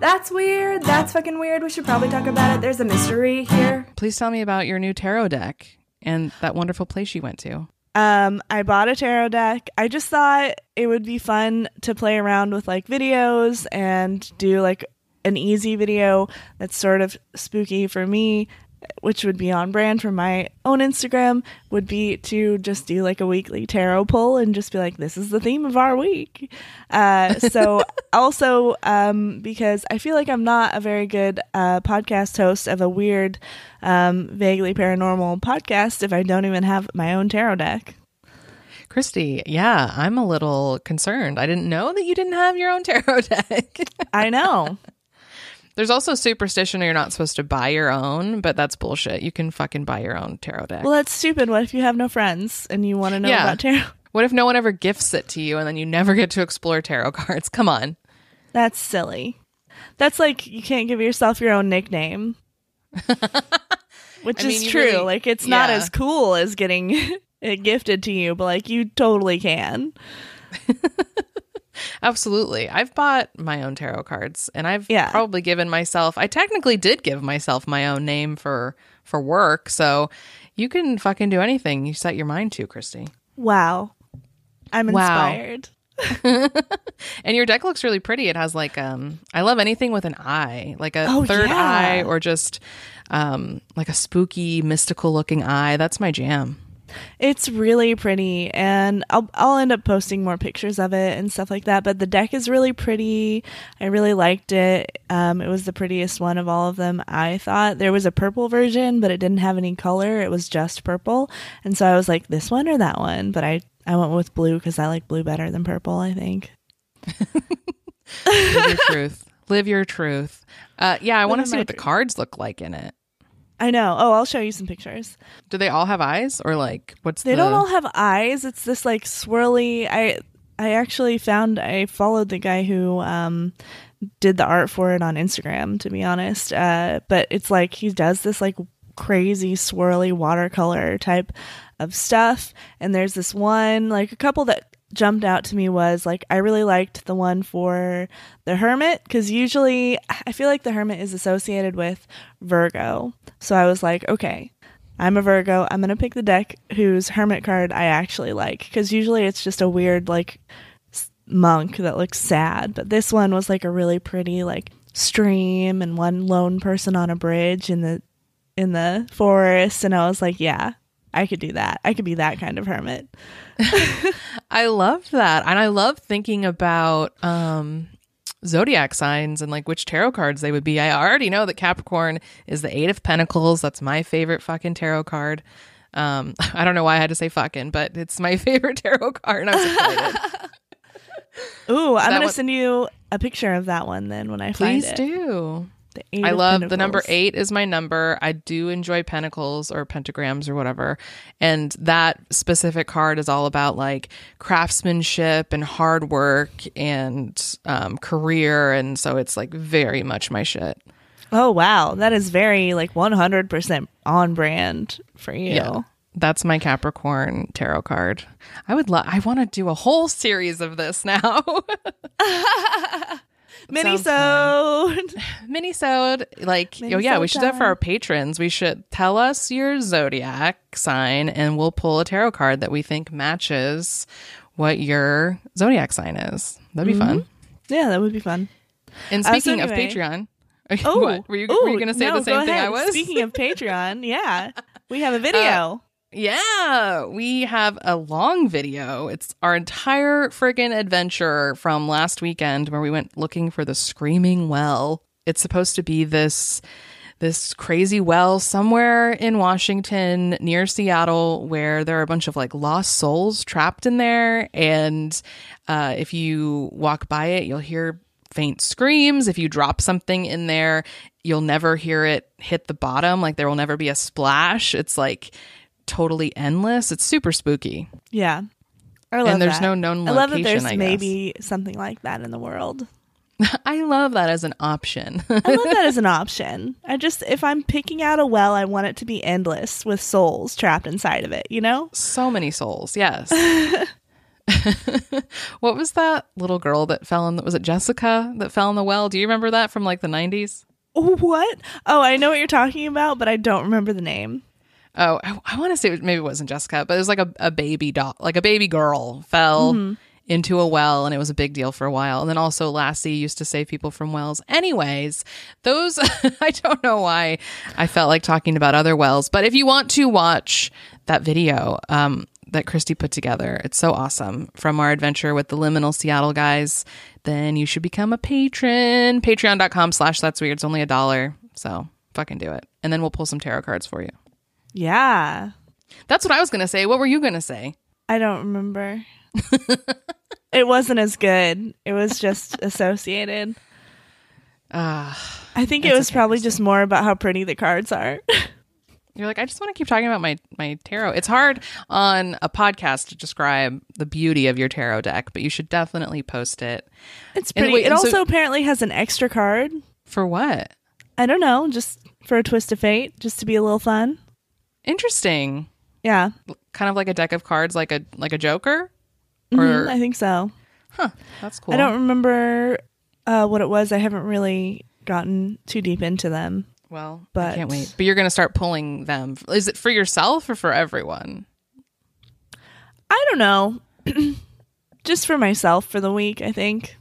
That's weird. That's fucking weird. We should probably talk about it. There's a mystery here. Please tell me about your new tarot deck and that wonderful place you went to. Um, I bought a tarot deck. I just thought it would be fun to play around with like videos and do like an easy video that's sort of spooky for me, which would be on brand for my own Instagram, would be to just do like a weekly tarot pull and just be like, this is the theme of our week. Uh, so also, um, because I feel like I'm not a very good uh, podcast host of a weird, um, vaguely paranormal podcast if I don't even have my own tarot deck. Christy, yeah, I'm a little concerned. I didn't know that you didn't have your own tarot deck. I know. There's also superstition you're not supposed to buy your own, but that's bullshit. You can fucking buy your own tarot deck. Well, that's stupid. What if you have no friends and you want to know Yeah. about tarot? what if no one ever gifts it to you and then you never get to explore tarot cards? Come on. That's silly. That's like you can't give yourself your own nickname. Which I is you true. really- like it's not as cool as getting it gifted to you, but like you totally can. Absolutely. I've bought my own tarot cards and I've Yeah. probably given myself I technically did give myself my own name for for work. So you can fucking do anything you set your mind to, Christy. Wow. I'm Wow. inspired. And your deck looks really pretty. It has like um I love anything with an eye, like a Oh, third yeah. eye or just um like a spooky mystical looking eye. That's my jam. It's really pretty, and I'll I'll end up posting more pictures of it and stuff like that. But the deck is really pretty. I really liked it. Um, it was the prettiest one of all of them. I thought there was a purple version, but it didn't have any color. It was just purple, and so I was like, this one or that one. But I I went with blue because I like blue better than purple. I think. Live your truth. Live your truth. Uh yeah, I want to see what the cards look like in it. I know. Oh, I'll show you some pictures. Do they all have eyes or like what's the They the don't all have eyes. It's this like swirly. I I actually found I followed the guy who um did the art for it on Instagram. To be honest, uh, but it's like he does this like crazy swirly watercolor type of stuff. And there's this one like a couple that jumped out to me was like I really liked the one for the hermit because usually I feel like the hermit is associated with Virgo. So I was like, okay, I'm a Virgo. I'm going to pick the deck whose hermit card I actually like because usually it's just a weird, like, monk that looks sad. But this one was like a really pretty, like, stream and one lone person on a bridge in the in the forest and I was like, yeah, I could do that. I could be that kind of hermit. I love that. And I love thinking about um zodiac signs and like which tarot cards they would be. I already know that Capricorn is the 8 of pentacles. That's my favorite fucking tarot card. Um I don't know why I had to say fucking, but it's my favorite tarot card and I was excited. Ooh, I'm to one- send you a picture of that one then when I Please find it. do. I love the number eight is my number. I do enjoy pentacles or pentagrams or whatever. And that specific card is all about like craftsmanship and hard work and um, career. And so it's like very much my shit. Oh wow, that is very like 100% on brand for you. Yeah. That's my Capricorn tarot card. I would love, I want to do a whole series of this now. Mini Sounds so Minisode, like, oh yeah, we should do that for our patrons. We should tell us your zodiac sign and we'll pull a tarot card that we think matches what your zodiac sign is. That'd be fun. Yeah, that would be fun. And Uh, so speaking of anyway- Patreon, Oh, what? were you, you going to say no, the same thing I was? Uh, Speaking of Patreon, yeah, we have a video. Yeah, we have a long video. It's our entire friggin' adventure from last weekend where we went looking for the screaming well. It's supposed to be this this crazy well somewhere in Washington near Seattle where there are a bunch of like lost souls trapped in there and uh, if you walk by it you'll hear faint screams if you drop something in there you'll never hear it hit the bottom like there will never be a splash it's like totally endless it's super spooky yeah, I love and there's that. no known location. I love that there's I maybe something like that in the world. i love that as an option I love that as an option. I just if I'm picking out a well, I want it to be endless with souls trapped inside of it. You know? so many souls yes what was that little girl that fell in the, was it Jessica that fell in the well? Do you remember that from like the 90s? What? Oh, I know what you're talking about, but I don't remember the name. Oh, I, I want to say it maybe it wasn't Jessica, but it was like a, a baby doll, like a baby girl fell into a well, and it was a big deal for a while. And then also Lassie used to save people from wells. Anyways, those I don't know why I felt like talking about other wells, but if you want to watch that video um, that Christy put together, it's so awesome from our adventure with the Liminal Seattle guys. Then you should become a patron. Patreon.com slash that's weird. It's only a dollar. So fucking do it. And then we'll pull some tarot cards for you. Yeah. That's what I was going to say. What were you going to say? I don't remember. it wasn't as good. It was just associated. Ah, I think it was okay, probably just more about how pretty the cards are. you're like, I just want to keep talking about my, my tarot. It's hard on a podcast to describe the beauty of your tarot deck, but you should definitely post it. It's pretty. it and so- also apparently has an extra card. For what? I don't know, just for a twist of fate, just to be a little fun. Interesting. Yeah, Kind of like a deck of cards, like a like a Joker. Mhm, I think so. huh? That's cool. I don't remember uh, what it was. I haven't really gotten too deep into them. Well, I can't wait. But you're going to start pulling them. Is it for yourself or for everyone? I don't know. just for myself for the week, I think.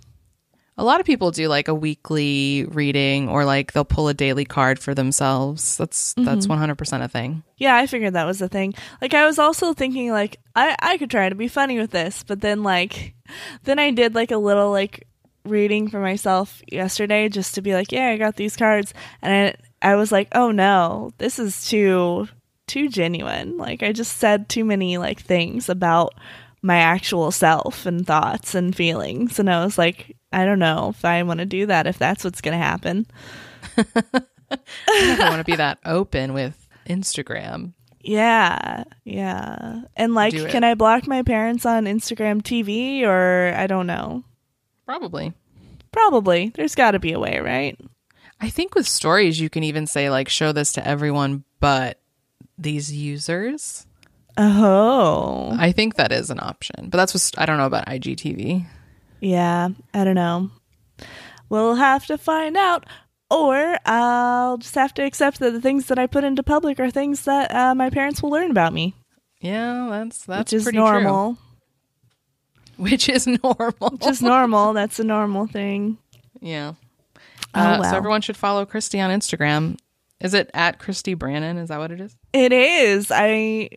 A lot of people do like a weekly reading or like they'll pull a daily card for themselves. That's that's mm-hmm. 100% a thing. Yeah, I figured that was the thing. Like I was also thinking like I I could try to be funny with this, but then like then I did like a little like reading for myself yesterday just to be like, yeah, I got these cards and I I was like, "Oh no, this is too too genuine." Like I just said too many like things about my actual self and thoughts and feelings and I was like, I don't know if I want to do that if that's what's going to happen. I don't want to be that open with Instagram. Yeah, yeah. And like, can I block my parents on Instagram TV or I don't know? Probably. Probably. There's got to be a way, right? I think with stories you can even say like show this to everyone but these users. Oh, I think that is an option. But that's what I don't know about IGTV. yeah. I don't know. We'll have to find out, or I'll just have to accept that the things that I put into public are things that uh, my parents will learn about me, Yeah, that's that's which is pretty normal. true. Which is normal. Just normal. That's a normal thing. yeah. Oh, Uh, well. So everyone should follow Christy on Instagram. Is it at Christy Brannon? Is that what it is? It is. I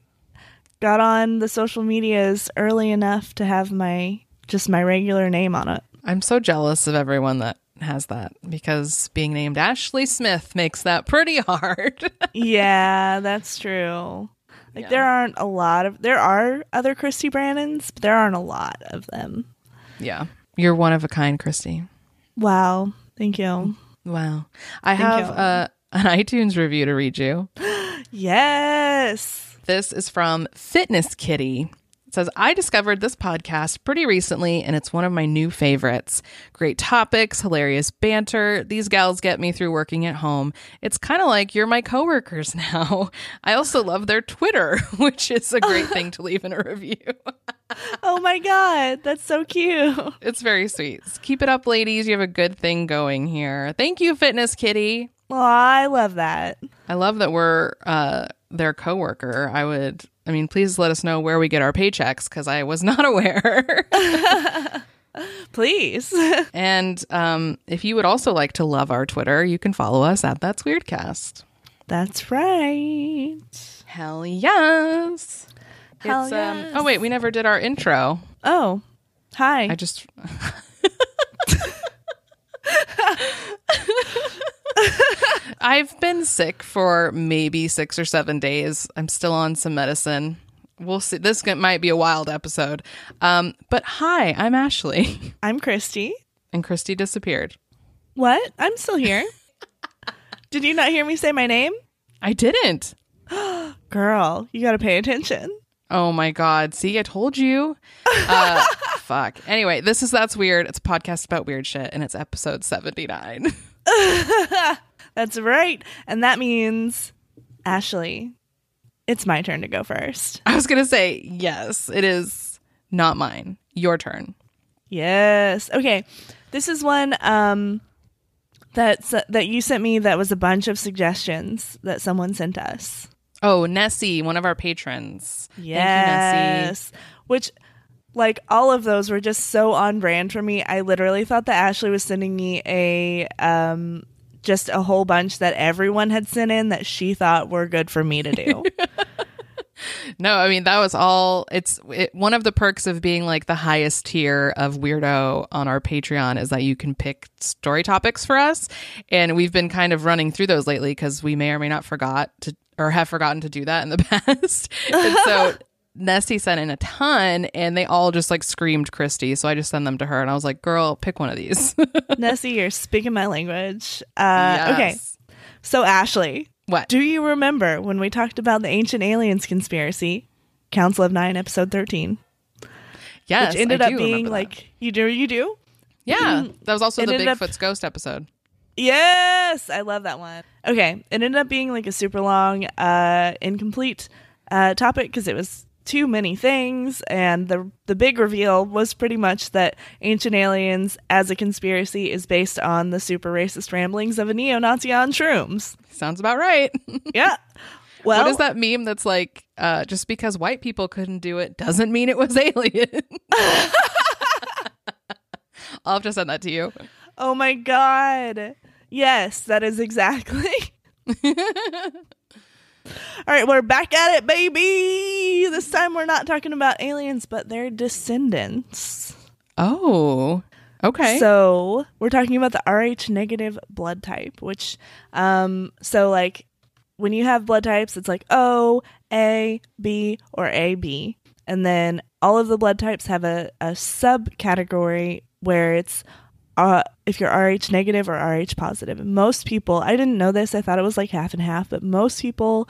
got on the social medias early enough to have my just my regular name on it. I'm so jealous of everyone that has that because being named Ashley Smith makes that pretty hard. yeah, that's true. Like Yeah. there aren't a lot of there are other Christy Brannons, but there aren't a lot of them. yeah. You're one of a kind, Christy. Wow. Thank you. Wow. I Thank have you. uh, an iTunes review to read you. Yes. This is from Fitness Kitty. It says, I discovered this podcast pretty recently and it's one of my new favorites. Great topics, hilarious banter. These gals get me through working at home. It's kind of like you're my coworkers now. I also love their Twitter, which is a great thing to leave in a review. Oh my god, that's so cute. It's very sweet. Keep it up, ladies. You have a good thing going here. Thank you, Fitness Kitty. Well, I love that. I love that we're uh, their coworker. I would, I mean, please let us know where we get our paychecks because I was not aware. Please. and um, if you would also like to love our Twitter, you can follow us at That's Weirdcast. that's right. Hell yes. Hell It's, yes. Um, oh wait, we never did our intro. Oh. Hi. I just. I've been sick for maybe six or seven days. I'm still on some medicine. We'll see. This might be a wild episode. Um, but hi, I'm Ashley. I'm Christy. And Christy disappeared. What? I'm still here. Did you not hear me say my name? I didn't. Girl, you got to pay attention. Oh my God. See, I told you. Uh, fuck. Anyway, this is That's Weird. It's a podcast about weird shit, and it's episode 79. That's right. And that means, Ashley, it's my turn to go first. I was going to say, yes, it is not mine. Your turn. Yes. Okay. This is one um that's that you sent me that was a bunch of suggestions that someone sent us. Oh, Nessie, one of our patrons. Yes. Thank you, Nessie. Yes. Which like all of those were just so on brand for me. I literally thought that Ashley was sending me a um just a whole bunch that everyone had sent in that she thought were good for me to do. No, I mean that was all. It's it, one of the perks of being like the highest tier of weirdo on our Patreon is that you can pick story topics for us, and we've been kind of running through those lately because we may or may not forgot to or have forgotten to do that in the past. and so Nessie sent in a ton, and they all just like screamed Christy. So I just sent them to her, and I was like, "Girl, pick one of these." Nessie, you're speaking my language. Uh, Okay. So Ashley, What? Do you remember when we talked about the ancient aliens conspiracy, Council of Nine, episode thirteen, yes, which ended up being like you do, you do. yeah, that was also It the ended up- Bigfoot's ghost episode. Yes, I love that one. Okay, it ended up being like a super long, uh, incomplete uh, topic because it was too many things, and the the big reveal was pretty much that ancient aliens as a conspiracy is based on the super racist ramblings of a neo-Nazi on shrooms. Sounds about right. Yeah. Well, what is that meme that's like, uh, just because white people couldn't do it doesn't mean it was alien? I'll have to send that to you. Oh my god. Yes, that is exactly. All right, we're back at it, baby. This time we're not talking about aliens, but their descendants. Oh, okay. So we're talking about the Rh negative blood type, which, um, so like when you have blood types, it's like O, A, B, or AB. And then all of the blood types have a, a subcategory where it's uh, if you're Rh negative or Rh positive. Most people, I didn't know this, I thought it was like half and half, but most people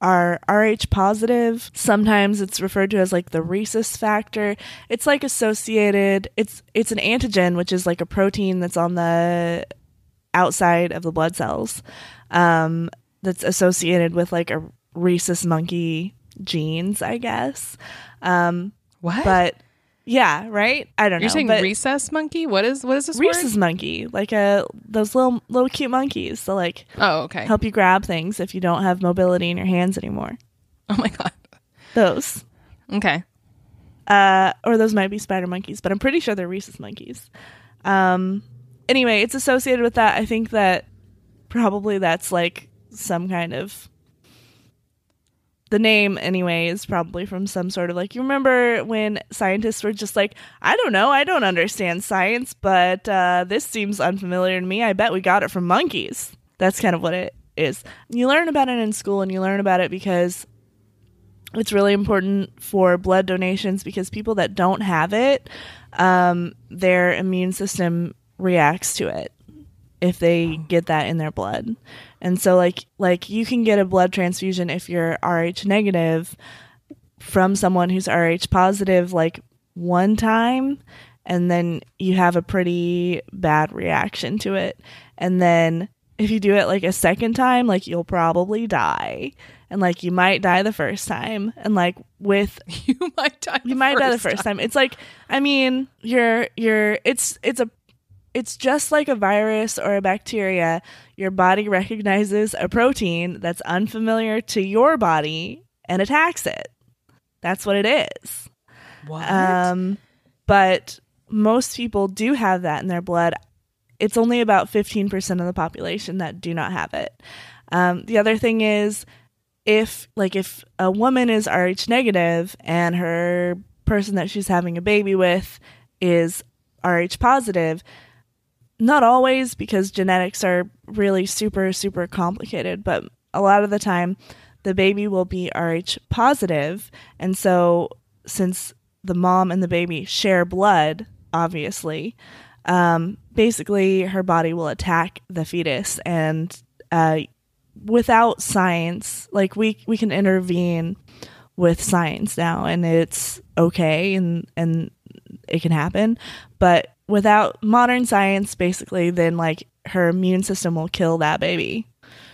are Rh positive. Sometimes it's referred to as like the rhesus factor. It's like associated, it's it's an antigen, which is like a protein that's on the outside of the blood cells. Um, that's associated with like a rhesus monkey genes, I guess. Um, what? but yeah, right? I don't know. You're saying recess monkey? What is what is this rhesus word? monkey, like a those little little cute monkeys that like Oh, okay. help you grab things if you don't have mobility in your hands anymore. Oh my god. Those. Okay. Uh, or those might be spider monkeys, but I'm pretty sure they're rhesus monkeys. Um, anyway, it's associated with that. I think that probably that's like some kind of the name anyway is probably from some sort of like you remember when scientists were just like i don't know i don't understand science but uh, this seems unfamiliar to me. I bet we got it from monkeys. That's kind of what it is. You learn about it in school and you learn about it because it's really important for blood donations because people that don't have it, um, their immune system reacts to it if they get that in their blood. And so like like you can get a blood transfusion if you're Rh negative from someone who's Rh positive like one time and then you have a pretty bad reaction to it. And then if you do it like a second time, like you'll probably die. And like you might die the first time. And like with You might die. you might die the first time. It's like I mean, you're you're it's it's a it's just like a virus or a bacteria. Your body recognizes a protein that's unfamiliar to your body and attacks it. That's what it is. What? Um, but most people do have that in their blood. It's only about 15% of the population that do not have it. Um, the other thing is if like if a woman is Rh negative and her person that she's having a baby with is Rh positive, not always because genetics are really super super complicated, but a lot of the time the baby will be Rh positive, and so since the mom and the baby share blood, obviously, um, basically her body will attack the fetus. And uh, without science like we we can intervene with science now and it's okay and and it can happen. But without modern science basically then like her immune system will kill that baby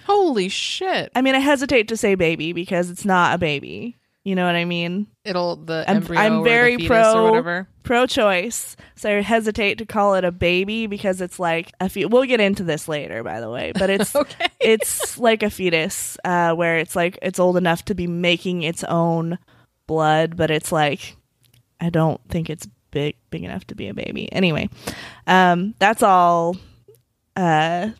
Holy shit. i mean i hesitate to say baby because it's not a baby You know what I mean? It'll the I'm- embryo I'm or very the fetus pro- or whatever. Pro-choice, so I hesitate to call it a baby because it's like a fe- We'll get into this later, by the way, but it's Okay. it's like a fetus, uh, where it's like it's old enough to be making its own blood, but it's like I don't think it's big big enough to be a baby. Anyway, um, that's all. Uh,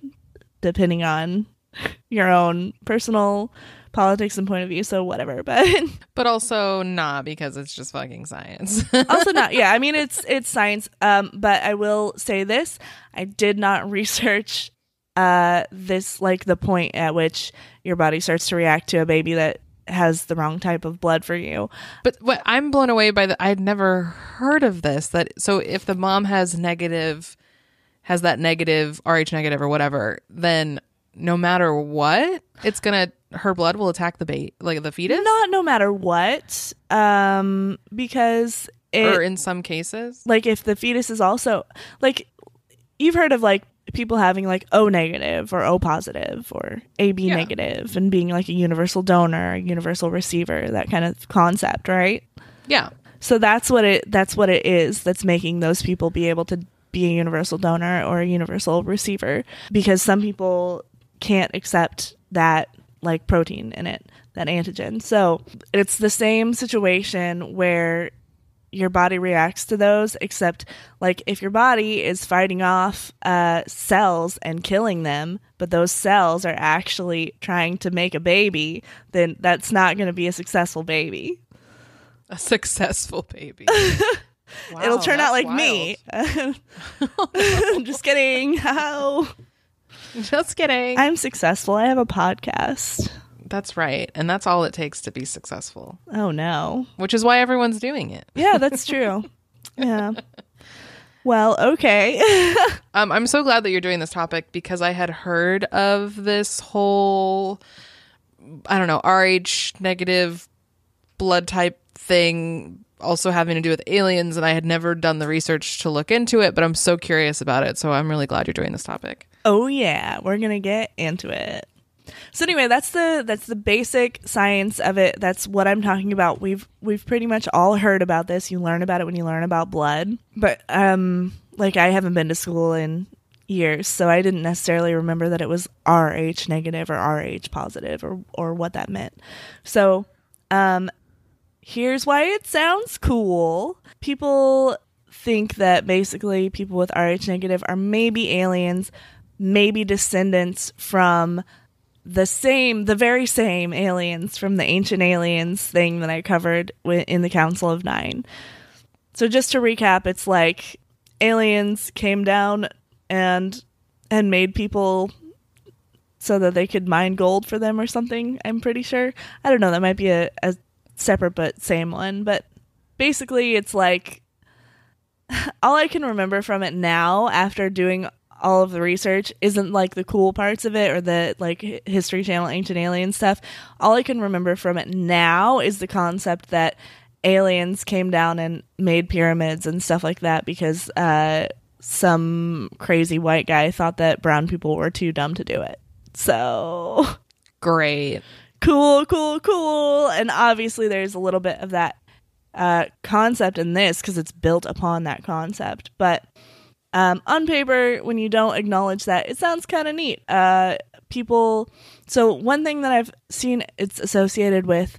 depending on your own personal politics and point of view, so whatever. But But also not because it's just fucking science. also not yeah i mean it's it's science um but i will say this i did not research uh this like the point at which your body starts to react to a baby that has the wrong type of blood for you But what I'm blown away by the I'd never heard of this. That so if the mom has negative, has that negative Rh negative or whatever, then no matter what, it's gonna her blood will attack the bait like the fetus. not no matter what um because it or in some cases, like if the fetus is also like you've heard of like people having like O negative or O positive or AB Yeah. negative and being like a universal donor, a universal receiver, that kind of concept, right? yeah, So that's what it that's what it is that's making those people be able to be a universal donor or a universal receiver because some people can't accept that like protein in it, that antigen. So it's the same situation where your body reacts to those except like if your body is fighting off uh, cells and killing them but those cells are actually trying to make a baby then that's not going to be a successful baby a successful baby. Wow, It'll turn out that's like me. Just kidding. How? Just kidding. I'm successful. I have a podcast. That's right, and that's all it takes to be successful. Oh no. Which is why everyone's doing it. Yeah, that's true. yeah. Well, okay. Um, I'm so glad that you're doing this topic because I had heard of this whole, I don't know, Rh negative blood type thing also having to do with aliens, and I had never done the research to look into it, but I'm so curious about it. So I'm really glad you're doing this topic. oh yeah, we're gonna get into it. So anyway, that's the that's the basic science of it. That's what I'm talking about. We've we've pretty much all heard about this. You learn about it when you learn about blood. But um like I haven't been to school in years, so I didn't necessarily remember that it was Rh negative or Rh positive or or what that meant. So um here's why it sounds cool. People think that basically people with Rh negative are maybe aliens, maybe descendants from the same, the very same aliens from the ancient aliens thing that I covered in the Council of Nine. So just to recap, it's like aliens came down and and made people so that they could mine gold for them or something. I'm pretty sure. I don't know. That might be a, a separate but same one. But basically, it's like all I can remember from it now after doing all of the research isn't like the cool parts of it or the like History Channel ancient alien stuff. All I can remember from it now is the concept that aliens came down and made pyramids and stuff like that because uh, some crazy white guy thought that brown people were too dumb to do it. So Great. cool, cool, cool. And obviously, there's a little bit of that uh, concept in this because it's built upon that concept. But um, on paper, when you don't acknowledge that, it sounds kind of neat. Uh, people. So one thing that I've seen it's associated with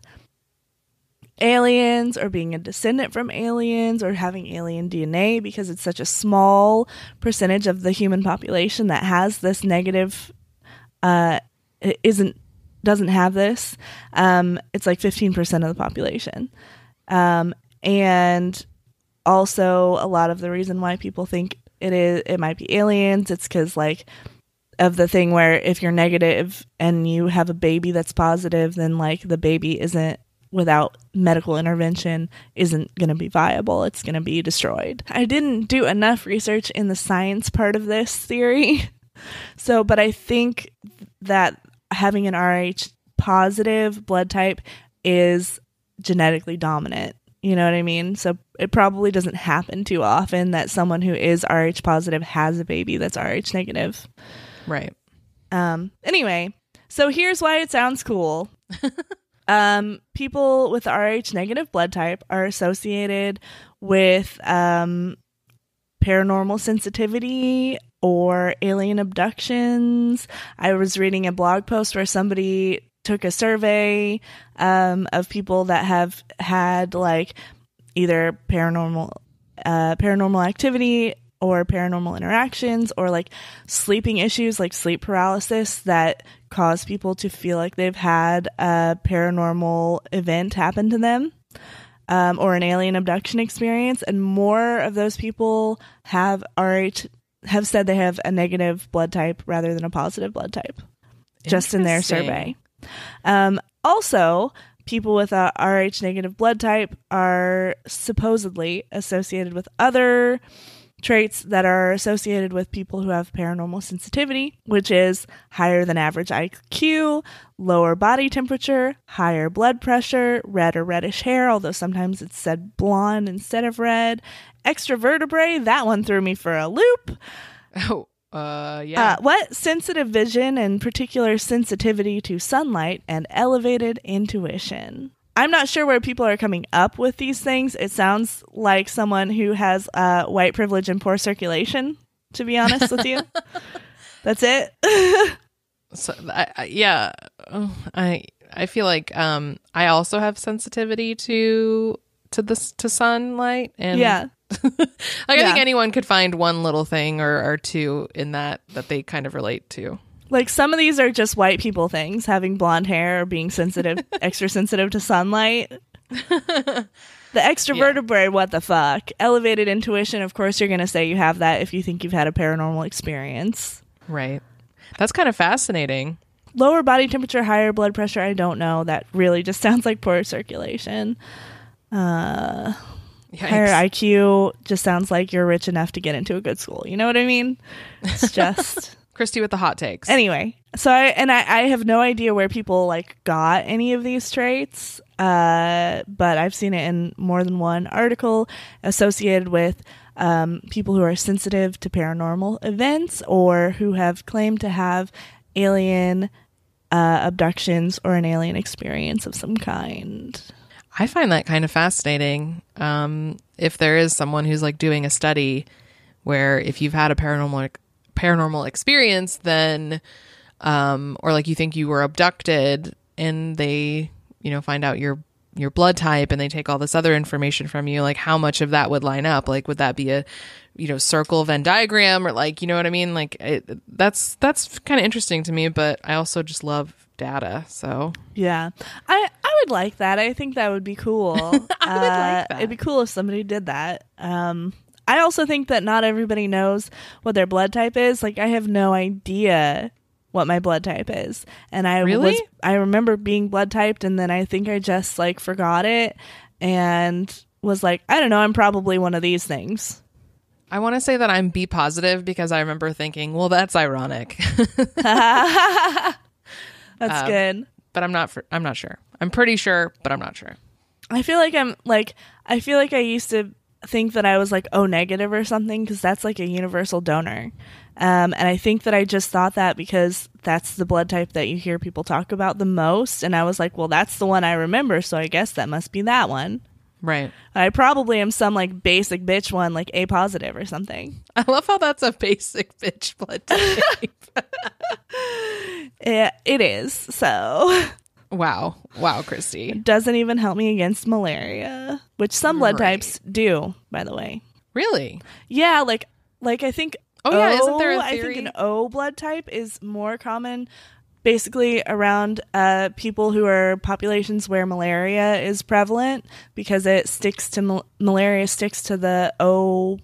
aliens or being a descendant from aliens or having alien DNA because it's such a small percentage of the human population that has this negative uh isn't doesn't have this um it's like 15% of the population um and also a lot of the reason why people think it is it might be aliens. It's cuz like of the thing where if you're negative and you have a baby that's positive then like the baby isn't without medical intervention isn't going to be viable. It's going to be destroyed. I didn't do enough research in the science part of this theory. So but i think that having an rh positive blood type is genetically dominant you know what i mean so it probably doesn't happen too often that someone who is rh positive has a baby that's rh negative Right. um, anyway, so here's why it sounds cool. Um, people with Rh negative blood type are associated with um, paranormal sensitivity or alien abductions. I was reading a blog post where somebody took a survey um, of people that have had like either paranormal uh, paranormal activity or paranormal interactions or like sleeping issues like sleep paralysis that cause people to feel like they've had a paranormal event happen to them um, or an alien abduction experience. And more of those people have rh have said they have a negative blood type rather than a positive blood type just in their survey um, also people with a rh negative blood type are supposedly associated with other traits that are associated with people who have paranormal sensitivity, which is higher than average IQ, lower body temperature, higher blood pressure, red or reddish hair, although sometimes it's said blonde instead of red, extra vertebrae, that one threw me for a loop. Oh, uh, yeah. Uh, what? Sensitive vision and particular sensitivity to sunlight and elevated intuition. I'm not sure where people are coming up with these things. It sounds like someone who has uh, white privilege and poor circulation, to be honest with you. That's it. so I, I, yeah, I I feel like um I also have sensitivity to to this to sunlight and yeah. like I think anyone could find one little thing or, or two in that that they kind of relate to. Like some of these are just white people things, having blonde hair or being sensitive, extra sensitive to sunlight. The extra Yeah. vertebrae, what the fuck? Elevated intuition, of course, you're going to say you have that if you think you've had a paranormal experience. Right. That's kind of fascinating. Lower body temperature, higher blood pressure, I don't know. That really just sounds like poor circulation. Uh, higher IQ just sounds like you're rich enough to get into a good school. You know what I mean? It's just. Christy with the hot takes. anyway so i and I, I have no idea where people like got any of these traits uh but i've seen it in more than one article associated with um, people who are sensitive to paranormal events or who have claimed to have alien uh, abductions or an alien experience of some kind I find that kind of fascinating. Um, if there is someone who's like doing a study where if you've had a paranormal paranormal experience, then um, or like you think you were abducted and they you know find out your your blood type and they take all this other information from you, like how much of that would line up? Like would that be a you know circle Venn diagram or like you know what I mean? Like it, that's that's kind of interesting to me, but I also just love data. So Yeah, I I would like that. I think that would be cool. I would like that. It'd be cool if somebody did that. Um, I also think that not everybody knows what their blood type is. Like I have no idea what my blood type is, and I Really? was I remember being blood typed, and then I think I just like forgot it and was like, I don't know, I'm probably one of these things. I want to say that I'm B positive because I remember thinking, well, that's ironic, That's Um, good. but I'm not. For, I'm not sure. I'm pretty sure, but I'm not sure. I feel like I'm like I feel like I used to think that I was like O negative or something because that's like a universal donor. Um, and I think that I just thought that because that's the blood type that you hear people talk about the most. And I was like, well, that's the one I remember. So I guess that must be that one. Right. I probably am some like basic bitch one, like A positive or something. I love how that's a basic bitch blood type. It, it is. So wow. Wow, Christy. it doesn't even help me against malaria, which some blood Right. types do, by the way. Really? Yeah, like like I think. Oh, yeah, isn't there a O- I theory? think an O blood type is more common, basically around uh, people who are populations where malaria is prevalent because it sticks to mal- malaria sticks to the O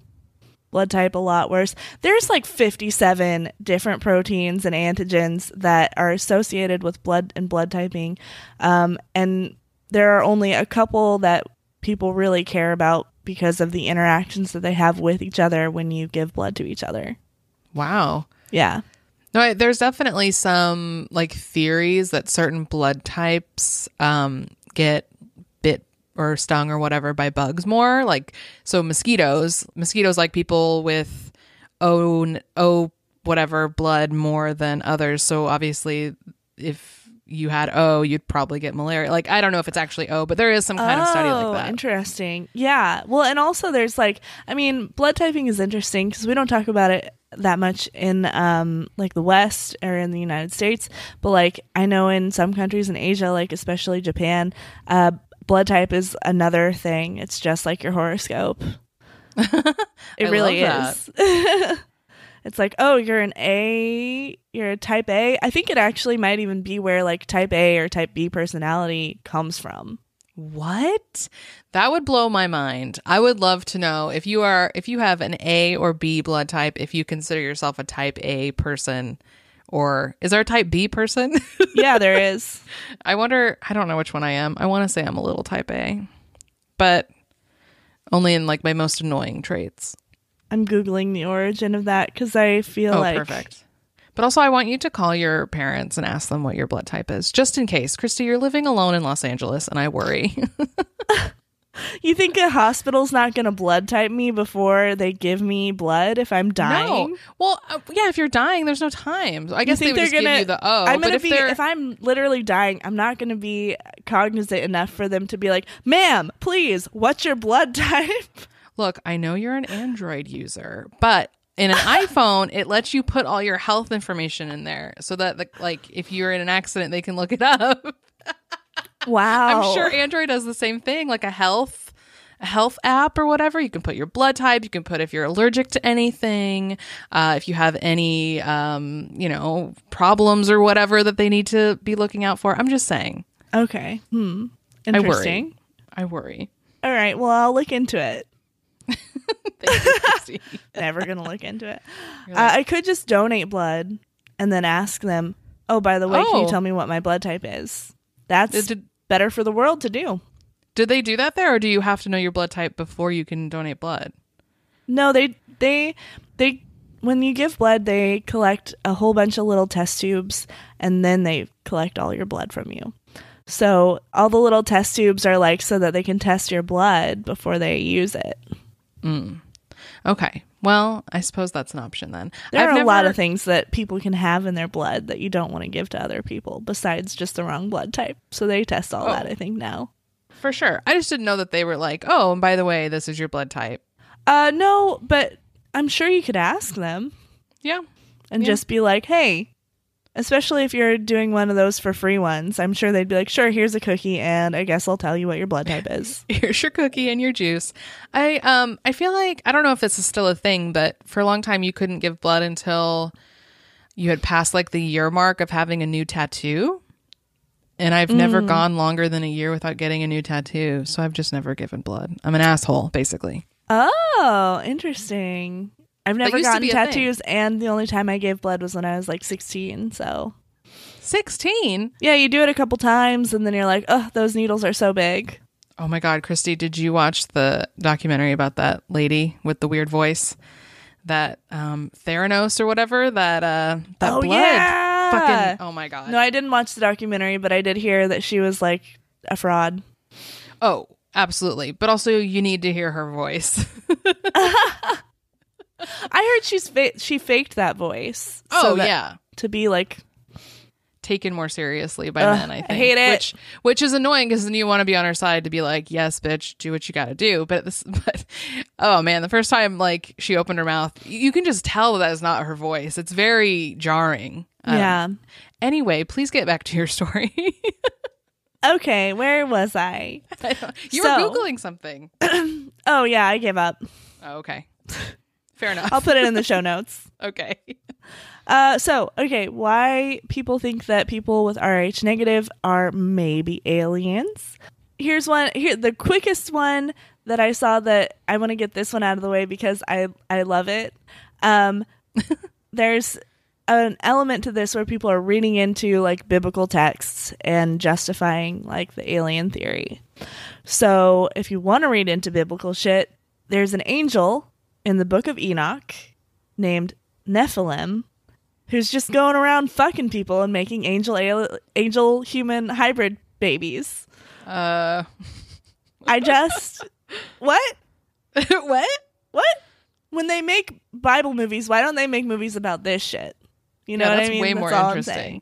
blood type a lot worse. There's like 57 different proteins and antigens that are associated with blood and blood typing, um, and there are only a couple that people really care about because of the interactions that they have with each other when you give blood to each other. Wow. Yeah. No, there's definitely some like theories that certain blood types um, get bit or stung or whatever by bugs more. Like so, mosquitoes. Mosquitoes like people with O O whatever blood more than others. So obviously, if you had O, you'd probably get malaria. Like I don't know if it's actually O, but there is some kind of study Oh, like that. Interesting. Yeah. Well, and also there's like, I mean, blood typing is interesting because we don't talk about it that much in um like the West or in the United States, but like I know in some countries in Asia, like especially Japan, uh, blood type is another thing. It's just like your horoscope. It really is. it's like, oh, you're an A, you're a type A. I think it actually might even be where like type A or type B personality comes from. What? That would blow my mind. I would love to know if you are if you have an A or B blood type, if you consider yourself a type A person or is there a type B person? Yeah, there is. I wonder, I don't know which one I am. I want to say I'm a little type A. But only in like my most annoying traits. I'm googling the origin of that because I feel Oh, like perfect. But also, I want you to call your parents and ask them what your blood type is, just in case. Christy, you're living alone in Los Angeles, and I worry. you think a hospital's not going to blood type me before they give me blood if I'm dying. No. Well, uh, yeah, if you're dying, there's no time. I guess they think would they're just gonna- you the O. I'm but gonna if be if I'm literally dying, I'm not gonna be cognizant enough for them to be like, "Ma'am, please, what's your blood type?" look, I know you're an Android user, but in an iPhone, it lets you put all your health information in there, so that the, like if you're in an accident, they can look it up. Wow, I'm sure Android does the same thing, like a health a health app or whatever. You can put your blood type. You can put if you're allergic to anything, uh, if you have any, um, you know, problems or whatever that they need to be looking out for. I'm just saying. Okay, hmm, I interesting. worry. I worry. All right, well, I'll look into it. You, Never gonna look into it. Uh, I could just donate blood and then ask them. Oh, by the way, can you Oh. tell me what my blood type is? That's did, better for the world to do. did they do that there, or do you have to know your blood type before you can donate blood? No, they they they when you give blood, they collect a whole bunch of little test tubes and then they collect all your blood from you. So all the little test tubes are like so that they can test your blood before they use it. Okay. Well, I suppose that's an option then. There I've are a lot of things that people can have in their blood that you don't want to give to other people besides just the wrong blood type. So they test all Oh. that I think now. for sure. I just didn't know that they were like, oh, and by the way, this is your blood type. Uh no, but I'm sure you could ask them Yeah. and Yeah. just be like, "Hey, especially if you're doing one of those for free ones, I'm sure they'd be like, "Sure, here's a cookie and I guess I'll tell you what your blood type is." here's your cookie and your juice. I um I feel like I don't know if this is still a thing, but for a long time you couldn't give blood until you had passed like the year mark of having a new tattoo. And I've never Mm. gone longer than a year without getting a new tattoo, so I've just never given blood. I'm an asshole, basically. oh, interesting. I've never gotten tattoos and the only time I gave blood was when I was like 16, so. 16. Yeah, you do it a couple times and then you're like, "Oh, those needles are so big." Oh my god, Christy, did you watch the documentary about that lady with the weird voice? That um Theranos or whatever, that uh that Oh, blood yeah. fucking oh my god. No, I didn't watch the documentary, but I did hear that she was like a fraud. Oh, absolutely. But also, you need to hear her voice. I heard she's fa- she faked that voice. oh, so that- yeah. to be like Taken more seriously by Ugh, men, I I hate it. Which, which is annoying because then you want to be on her side to be like, yes, bitch, do what you got to do. But this, but oh man, the first time like she opened her mouth, you can just tell that is not her voice. It's very jarring. Um, yeah. Anyway, please get back to your story. Okay, where was I? you So- were googling something. Oh yeah, I gave up. Oh, okay, fair enough. I'll put it in the show notes. okay. Uh, so okay, why people think that people with Rh negative are maybe aliens? Here's one. Here, the quickest one that I saw that I want to get this one out of the way because I I love it. Um, there's an element to this where people are reading into like biblical texts and justifying like the alien theory. So if you want to read into biblical shit, there's an angel in the book of Enoch named Nephilim who's just going around fucking people and making angel al- angel human hybrid babies. Uh, I just what? what? What? When they make Bible movies, why don't they make movies about this shit? You know Yeah, what that's I mean? way That's more all interesting.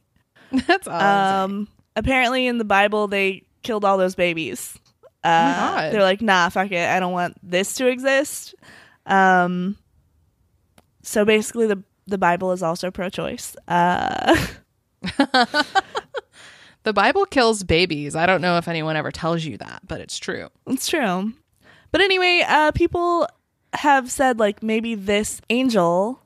That's awesome. Um, apparently in the Bible they killed all those babies. Uh, Oh my God. They're like, nah, fuck it. I don't want this to exist. Um, so basically, the the Bible is also pro-choice. Uh, the Bible kills babies. I don't know if anyone ever tells you that, but it's true. it's true. But anyway, uh, people have said like maybe this angel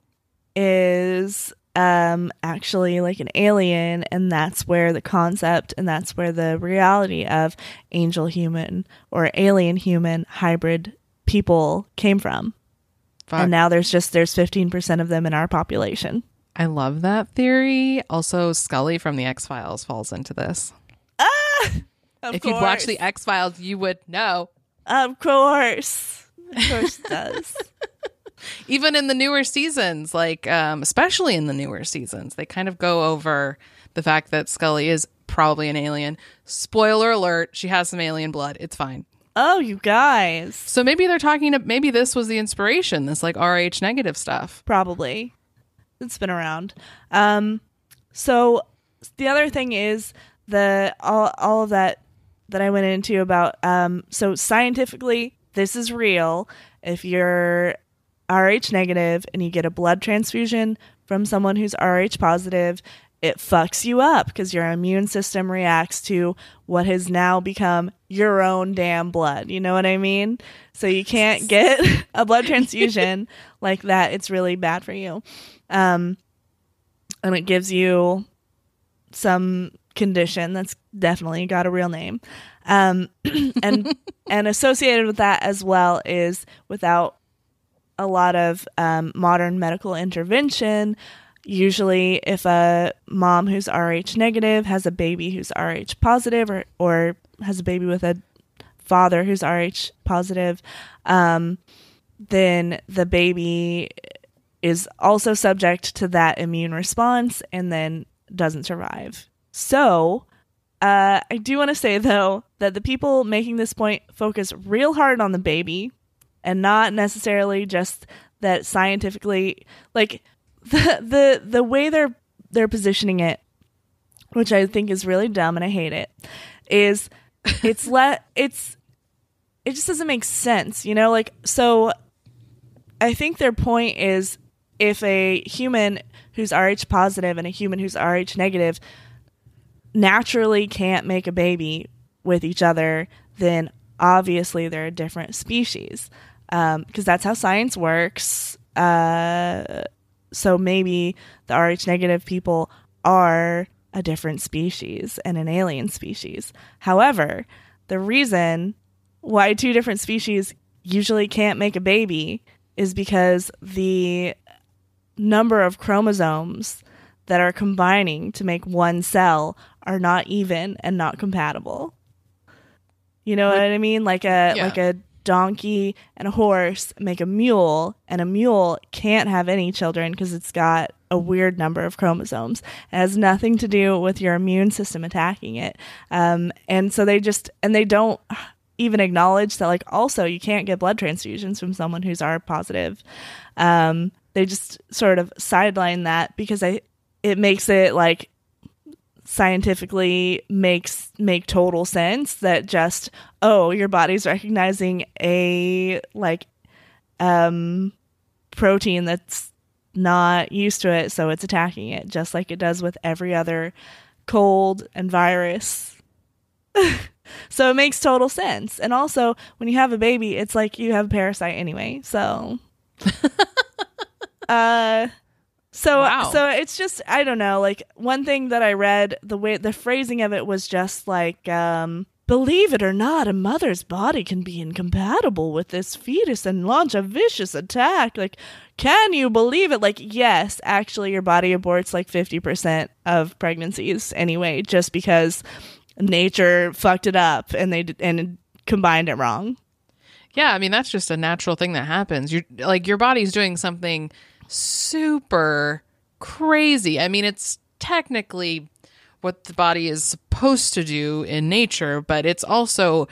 is um actually like an alien and that's where the concept and that's where the reality of angel human or alien human hybrid people came from Fuck. and now there's just there's 15% of them in our population I love that theory. Also, Scully from the X Files falls into this. of if you'd watched the X Files, you would know. of course of course it does Even in the newer seasons, like um, especially in the newer seasons, they kind of go over the fact that Scully is probably an alien. Spoiler alert: she has some alien blood. It's fine. Oh you guys. So maybe they're talking to maybe this was the inspiration, this like RH negative stuff. probably. It's been around. Um so the other thing is the all, all of that that i went into about um so scientifically this is real. If you're rh negative and you get a blood transfusion from someone who's rh positive it fucks you up because your immune system reacts to what has now become your own damn blood. You know what I mean? So you can't get a blood transfusion like that. It's really bad for you. Um, and it gives you some condition that's definitely got a real name. Um, and and associated with that as well is without a lot of um, modern medical intervention. Usually, if a mom who's Rh negative has a baby who's Rh positive, or or has a baby with a father who's Rh positive, um, then the baby is also subject to that immune response and then doesn't survive. So, uh, I do want to say though that the people making this point focus real hard on the baby and not necessarily just that scientifically like the the the way they're they're positioning it which I think is really dumb and I hate it is it's let it's it just doesn't make sense, you know? Like so I think their point is if a human who's Rh positive and a human who's Rh negative naturally can't make a baby with each other, then obviously they're a different species. Because that's how science works. Uh, so maybe the Rh negative people are a different species and an alien species. However, the reason why two different species usually can't make a baby is because the number of chromosomes that are combining to make one cell are not even and not compatible. You know what I mean? Like a Yeah. like a donkey and a horse make a mule and a mule can't have any children because it's got a weird number of chromosomes. It has nothing to do with your immune system attacking it. Um, and so they just and they don't even acknowledge that like also you can't get blood transfusions from someone who's R positive. Um, they just sort of sideline that because I it makes it like scientifically makes make total sense that just oh your body's recognizing a like um protein that's not used to it so it's attacking it just like it does with every other cold and virus. So it makes total sense. And also when you have a baby it's like you have a parasite anyway so. Uh so Wow. so it's just I don't know like one thing that I read the way the phrasing of it was just like um believe it or not a mother's body can be incompatible with this fetus and launch a vicious attack like can you believe it like yes actually your body aborts like 50% of pregnancies anyway just because nature fucked it up and they and combined it wrong Yeah, I mean that's just a natural thing that happens. You like your body's doing something super crazy. I mean, it's technically what the body is supposed to do in nature, but it's also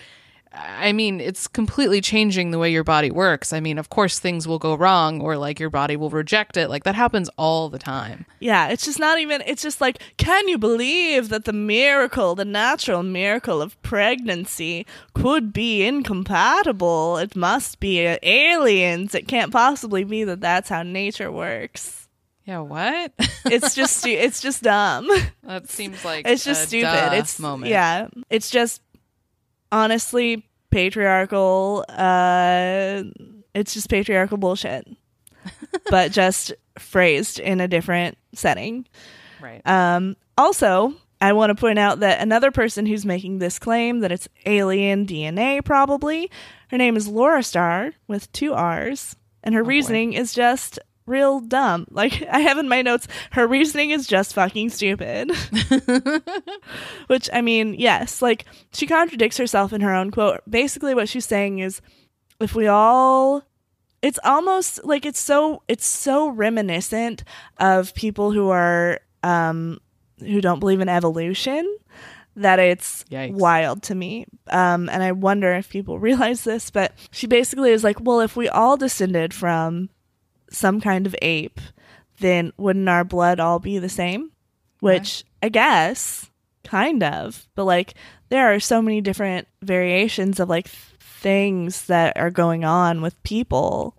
I mean, it's completely changing the way your body works. I mean, of course, things will go wrong or like your body will reject it. Like that happens all the time. Yeah, it's just not even, it's just like, can you believe that the miracle, the natural miracle of pregnancy could be incompatible? It must be aliens. It can't possibly be that that's how nature works. Yeah, what? It's just, stu- it's just dumb. that seems like It's just a stupid. It's, moment. yeah, it's just honestly patriarchal, uh, it's just patriarchal bullshit, but just phrased in a different setting. right. Um, also, I want to point out that another person who's making this claim that it's alien DNA, probably, her name is Laura Starr with two R's, and her reasoning is just real dumb. Like, I have in my notes, her reasoning is just fucking stupid. Which, I mean, yes, like, she contradicts herself in her own quote. Basically, what she's saying is if we all it's almost like it's so it's so reminiscent of people who are um who don't believe in evolution that it's Yikes. wild to me um and i wonder if people realize this but she basically is like well if we all descended from some kind of ape then wouldn't our blood all be the same? Which i guess kind of but like there are so many different variations of like things that are going on with people.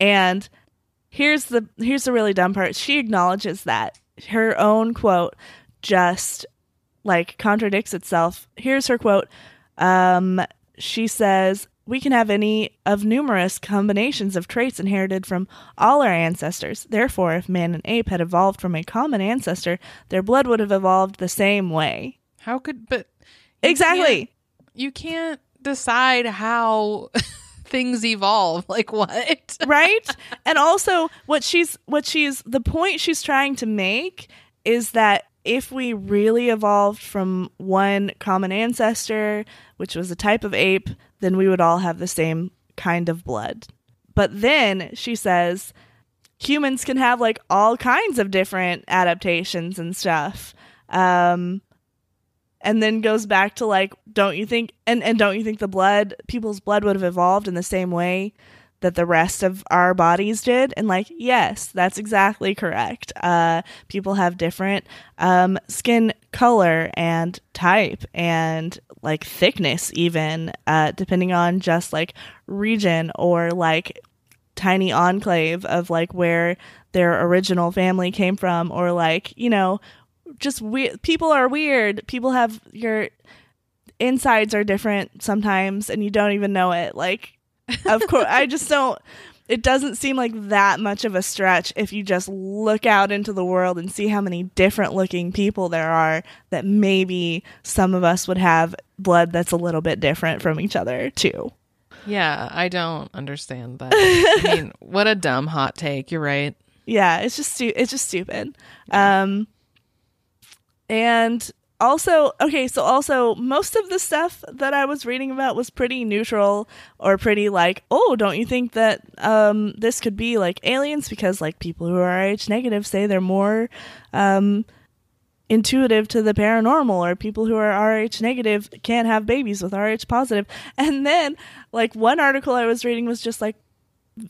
And here's the here's the really dumb part. She acknowledges that. Her own quote just like contradicts itself. Here's her quote. Um she says we can have any of numerous combinations of traits inherited from all our ancestors. Therefore, if man and ape had evolved from a common ancestor, their blood would have evolved the same way. How could but Exactly. can't- You can't decide how things evolve. Like what? right and also what she's what she's the point she's trying to make is that if we really evolved from one common ancestor which was a type of ape then we would all have the same kind of blood. But then she says humans can have like all kinds of different adaptations and stuff. Um and then goes back to like don't you think and, and don't you think the blood people's blood would have evolved in the same way that the rest of our bodies did. And like yes that's exactly correct. Uh people have different um skin color and type and like thickness even uh depending on just like region or like tiny enclave of like where their original family came from or like you know just we- people are weird. People have your insides are different sometimes and you don't even know it. Like of course i just don't it doesn't seem like that much of a stretch if you just look out into the world and see how many different looking people there are that maybe some of us would have blood that's a little bit different from each other too yeah, I don't understand that. I mean, what a dumb hot take. You're right. yeah it's just stu- it's just stupid um and also okay so also most of the stuff that i was reading about was pretty neutral or pretty like oh don't you think that um this could be like aliens because like people who are rh negative say they're more um intuitive to the paranormal or people who are rh negative can't have babies with rh positive. and then like one article i was reading was just like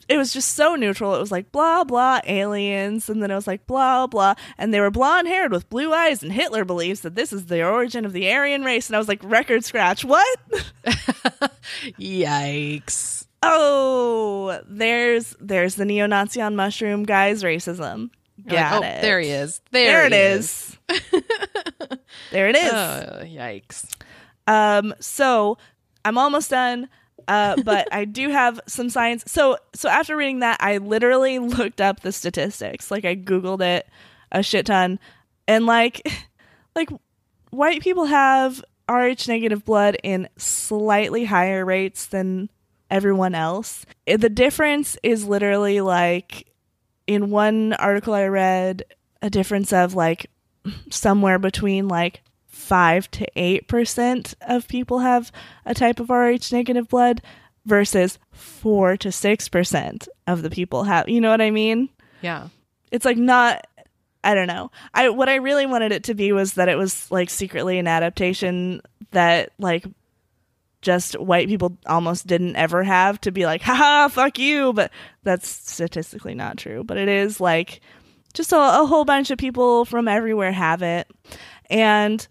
it was just so neutral. It was like blah blah aliens, and then it was like blah blah, and they were blonde haired with blue eyes, and Hitler believes that this is the origin of the Aryan race. And I was like, record scratch, what? Yikes. oh, there's there's the neo-Nazi on mushroom guy's racism. You're like, oh, it. there he is. There, it is. There, it he is. there it is. Oh, yikes. Um, so I'm almost done. Uh, but I do have some science. So so after reading that, I literally looked up the statistics. Like I googled it a shit ton, and like like white people have Rh negative blood in slightly higher rates than everyone else. The difference is literally like in one article I read a difference of like somewhere between like five to eight percent of people have a type of Rh negative blood versus four to six percent of the people have you know what I mean? Yeah. It's like not I don't know. I what I really wanted it to be was that it was like secretly an adaptation that like just white people almost didn't ever have to be like, haha, fuck you. But that's statistically not true. But it is like just a, a whole bunch of people from everywhere have it. And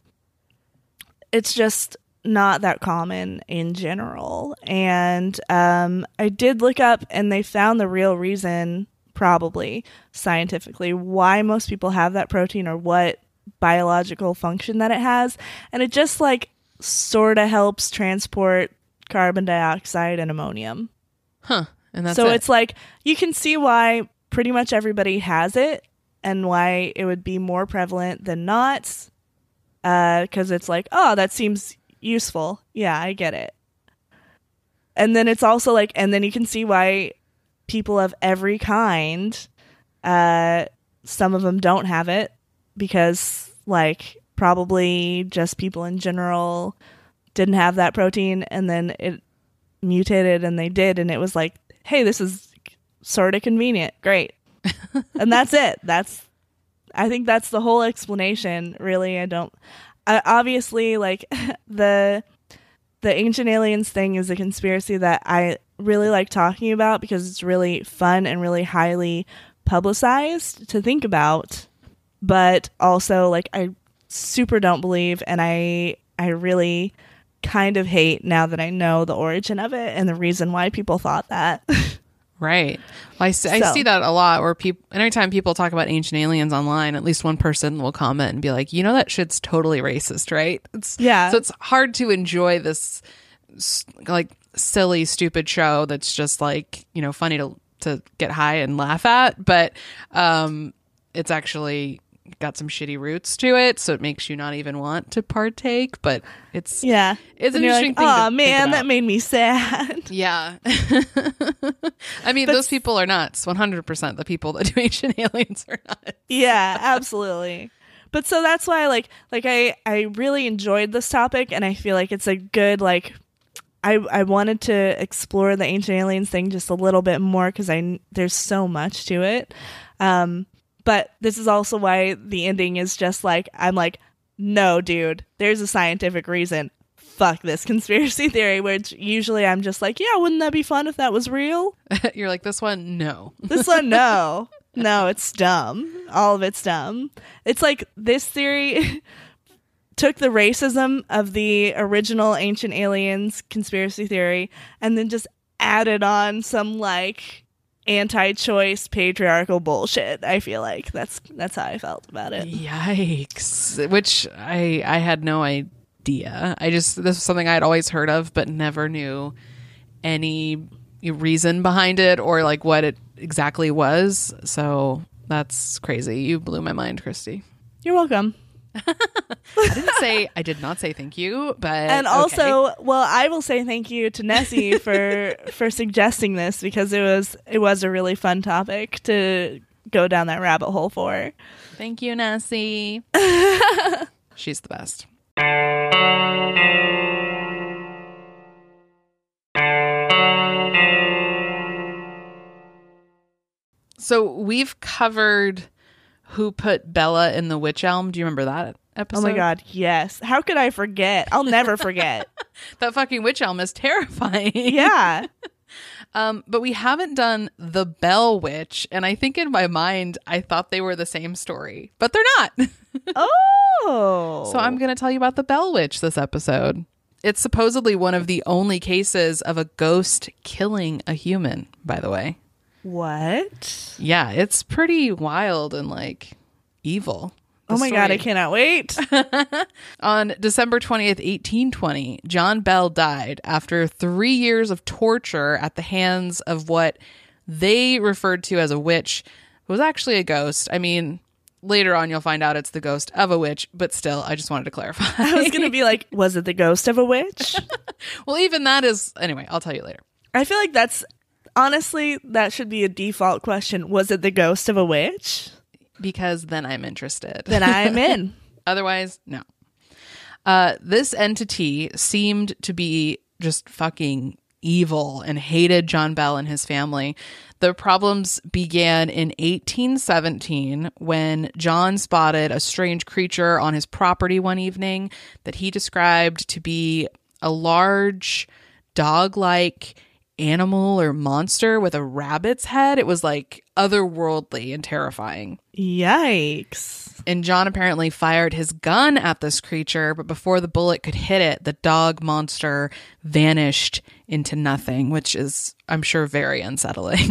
it's just not that common in general. And um, I did look up and they found the real reason, probably scientifically, why most people have that protein or what biological function that it has. And it just like sort of helps transport carbon dioxide and ammonium. Huh. And that's so it. it's like you can see why pretty much everybody has it and why it would be more prevalent than not. Because it's like, oh, that seems useful. Yeah, I get it. And then it's also like, and then you can see why people of every kind, uh, some of them don't have it because, like, probably just people in general didn't have that protein and then it mutated and they did. And it was like, hey, this is sort of convenient. Great. and that's it. That's, I think that's the whole explanation. Really, I don't, I, obviously, like, the, the ancient aliens thing is a conspiracy that I really like talking about because it's really fun and really highly publicized to think about. But also, like, I super don't believe, and I I really kind of hate now that I know the origin of it and the reason why people thought that. Right. Well, I, see, I see that a lot where people, anytime people talk about ancient aliens online, at least one person will comment and be like, you know, that shit's totally racist, right? It's, Yeah. So it's hard to enjoy this like silly, stupid show that's just like, you know, funny to, to get high and laugh at. But um, it's actually got some shitty roots to it. So it makes you not even want to partake. But it's, yeah, It's an and you're interesting like, thing oh man, about." that made me sad. Yeah. I mean, those people are nuts. 100% the people that do ancient aliens are nuts. yeah, absolutely. But so that's why like like I I really enjoyed this topic and I feel like it's a good like I I wanted to explore the ancient aliens thing just a little bit more cuz I there's so much to it. Um but this is also why the ending is just like I'm like no dude, there's a scientific reason. Fuck this conspiracy theory which usually I'm just like, yeah, wouldn't that be fun if that was real? You're like, this one? No. This one, no. No, it's dumb. All of it's dumb. It's like this theory took the racism of the original ancient aliens conspiracy theory and then just added on some like anti-choice patriarchal bullshit. I feel like that's that's how I felt about it. Yikes. Which I I had no idea. I just, this was something I'd always heard of, but never knew any reason behind it or like what it exactly was. So that's crazy. You blew my mind, Christy. You're welcome. I didn't say, I did not say thank you, but. and okay. also well i will say thank you to nessie for for suggesting this because it was it was a really fun topic to go down that rabbit hole for Thank you, Nessie. She's the best. So we've covered who put Bella in the witch elm. Do you remember that episode? oh my god yes how could i forget i'll never forget That fucking witch elm is terrifying. yeah Um, but we haven't done the Bell Witch, and I think in my mind I thought they were the same story, but they're not. oh So I'm going to tell you about the Bell Witch this episode. It's supposedly one of the only cases of a ghost killing a human, by the way. What Yeah, it's pretty wild and like evil. Oh my god i cannot wait On December 20th, 1820, John Bell died after three years of torture at the hands of what they referred to as a witch. It was actually a ghost. I mean, later on you'll find out it's the ghost of a witch, but still, I just wanted to clarify. i was gonna be like was it the ghost of a witch well, even that is. Anyway, I'll tell you later. i feel like that's honestly that should be a default question was it the ghost of a witch Because then I'm interested. then i'm in Otherwise, no. Uh, this entity seemed to be just fucking evil and hated John Bell and his family. The problems began in 1817 when John spotted a strange creature on his property one evening that he described to be a large dog like animal or monster with a rabbit's head. It was like otherworldly and terrifying. Yikes. And John apparently fired his gun at this creature, but before the bullet could hit it, the dog monster vanished into nothing, which is, I'm sure, very unsettling.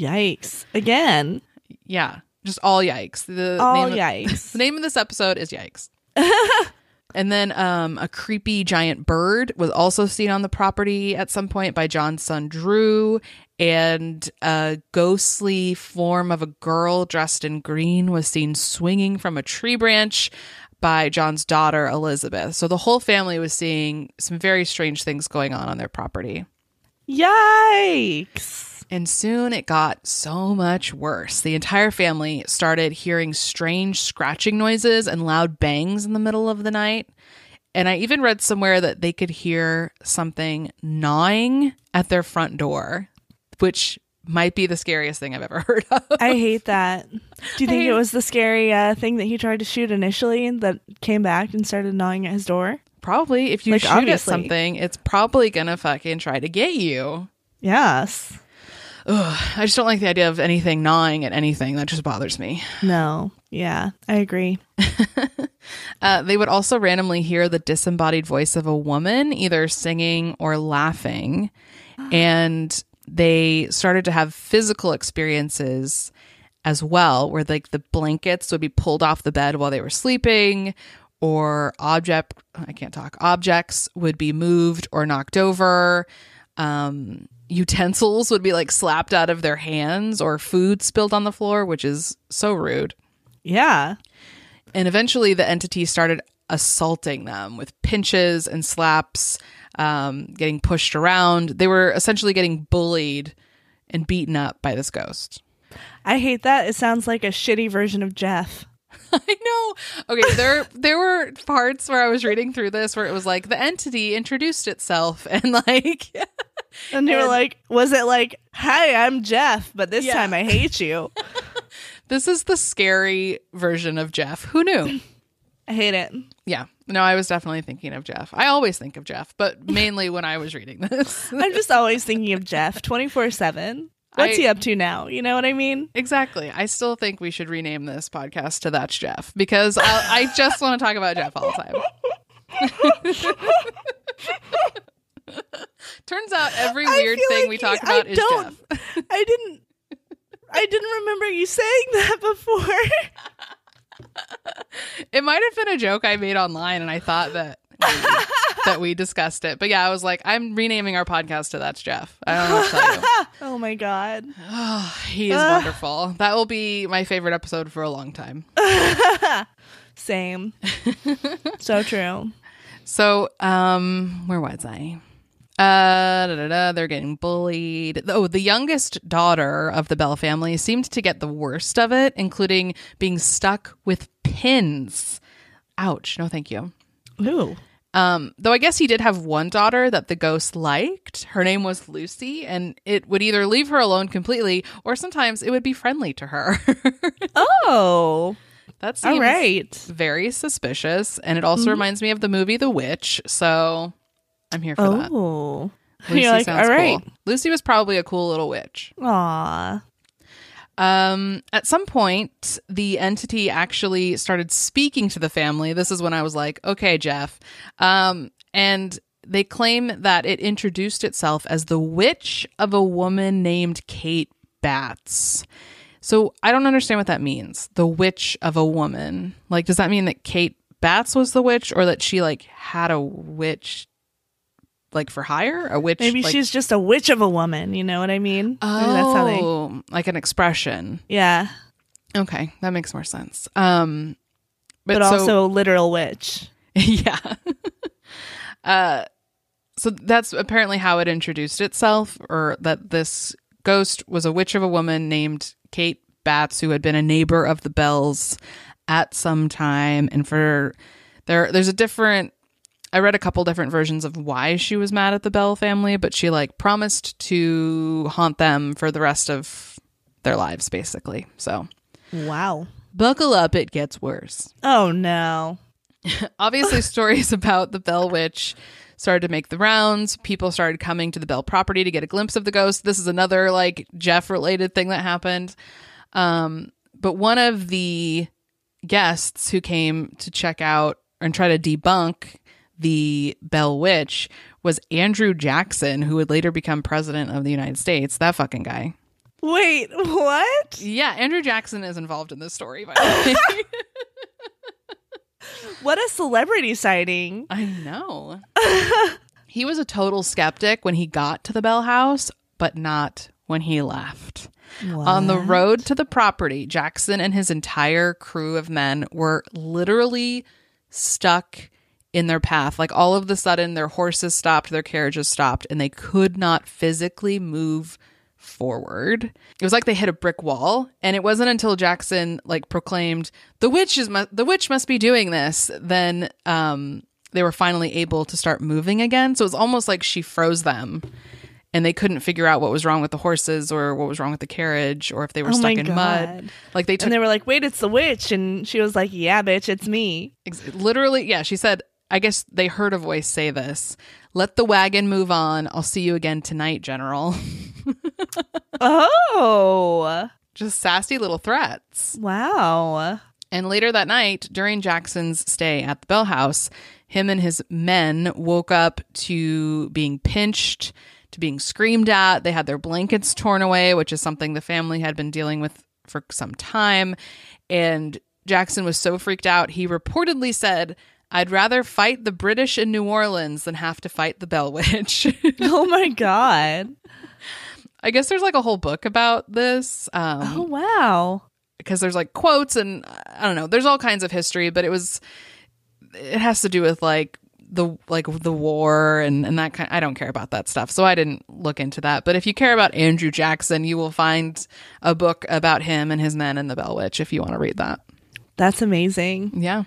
Yikes. Again. yeah, just all yikes. The All name of- yikes. the name of this episode is Yikes. and then um, a creepy giant bird was also seen on the property at some point by John's son Drew. And a ghostly form of a girl dressed in green was seen swinging from a tree branch by John's daughter Elizabeth. So the whole family was seeing some very strange things going on on their property. Yikes. And soon it got so much worse. The entire family started hearing strange scratching noises and loud bangs in the middle of the night. And I even read somewhere that they could hear something gnawing at their front door, which might be the scariest thing I've ever heard of. I hate that. Do you think it was the scary uh, thing that he tried to shoot initially and that came back and started gnawing at his door? probably, if you Like, shoot at something, it's probably gonna fucking try to get you. Yes. Ugh, I just don't like the idea of anything gnawing at anything. That just bothers me. No. Yeah, I agree. Uh, they would also randomly hear the disembodied voice of a woman, either singing or laughing. And they started to have physical experiences as well, where like the blankets would be pulled off the bed while they were sleeping, or object, I can't talk, objects would be moved or knocked over. Um, utensils would be like slapped out of their hands, or food spilled on the floor, which is so rude. Yeah. And eventually the entity started assaulting them with pinches and slaps, um, getting pushed around. They were essentially getting bullied and beaten up by this ghost. I hate that. It sounds like a shitty version of Jeff. I know. Okay, there there were parts where I was reading through this where it was like the entity introduced itself and like And you were like, was it like, hi, I'm Jeff, but this Yeah. time I hate you? this is the scary version of Jeff. Who knew? I hate it. Yeah. No, I was definitely thinking of Jeff. I always think of Jeff, but mainly when I was reading this. I'm just always thinking of Jeff 24 7. What's I- he up to now? You know what I mean? Exactly. I still think we should rename this podcast to That's Jeff because I, I just want to talk about Jeff all the time. Turns out every weird thing like we you- talk I about is don't- Jeff. I didn't. I didn't remember you saying that before. It might have been a joke I made online, and I thought that we, that we discussed it. But yeah, I was like, I'm renaming our podcast to That's Jeff. I don't know what to tell you. oh my god. Oh, he is Ugh. wonderful. That will be my favorite episode for a long time. Same. so true. So, um, where was I? Uh, da, da, da, they're getting bullied. Oh, the youngest daughter of the Bell family seemed to get the worst of it, including being stuck with pins. Ouch! No, thank you. Ooh. Um, though I guess he did have one daughter that the ghost liked. Her name was Lucy, and it would either leave her alone completely, or sometimes it would be friendly to her. Oh. that seems All right. very suspicious, and it also reminds me of the movie The Witch. So I'm here for that. Oh. Lucy You're like, sounds all right. cool. Lucy was probably a cool little witch. Aw. Um, at some point, the entity actually started speaking to the family. This is when I was like, okay, Jeff. Um, and they claim that it introduced itself as the witch of a woman named Kate Batts. So I don't understand what that means. The witch of a woman. Like, does that mean that Kate Batts was the witch or that she like had a witch like for hire? A witch Maybe like, she's just a witch of a woman. You know what I mean? Maybe that's how they. Oh, like an expression. Yeah. Okay, that makes more sense. Um, but, But, so, also literal witch. yeah. uh, so that's apparently how it introduced itself, or that this ghost was a witch of a woman named Kate Batts, who had been a neighbor of the Bells at some time, and for there, there's a different. I read a couple different versions of why she was mad at the Bell family, but she like promised to haunt them for the rest of their lives, basically. So Wow. buckle up, it gets worse. Oh no. Obviously, stories about the Bell Witch started to make the rounds. People started coming to the Bell property to get a glimpse of the ghost. This is another like Jeff related thing that happened. Um, but one of the guests who came to check out and try to debunk the Bell Witch was Andrew Jackson, who would later become president of the United States. That fucking guy. Wait, what? Yeah, Andrew Jackson is involved in this story, by the way. What a celebrity sighting. I know. he was a total skeptic when he got to the Bell House, but not when he left. On the road to the property, Jackson and his entire crew of men were literally stuck in their path. Like all of the sudden, their horses stopped, their carriages stopped, and they could not physically move forward. It was like they hit a brick wall, and it wasn't until Jackson like proclaimed the witch is mu- the witch must be doing this. Then um, they were finally able to start moving again. So it was almost like she froze them. And they couldn't figure out what was wrong with the horses or what was wrong with the carriage or if they were Oh stuck in God. mud. Like they took And they were like, wait, it's the witch. And she was like, yeah, bitch, it's me. Literally, yeah, she said, I guess they heard a voice say this. Let the wagon move on. I'll see you again tonight, General. Oh, Just sassy little threats. wow. And later that night, during Jackson's stay at the Bell House, him and his men woke up to being pinched, to being screamed at. They had their blankets torn away, which is something the family had been dealing with for some time. And Jackson was so freaked out, he reportedly said, I'd rather fight the British in New Orleans than have to fight the Bell Witch. Oh my God. I guess there's like a whole book about this. Um, Oh, wow. because there's like quotes and I don't know, there's all kinds of history, but it was it has to do with like the like the war and and that kind I don't care about that stuff. So I didn't look into that. But if you care about Andrew Jackson, you will find a book about him and his men and the Bell Witch if you want to read that. That's amazing. Yeah.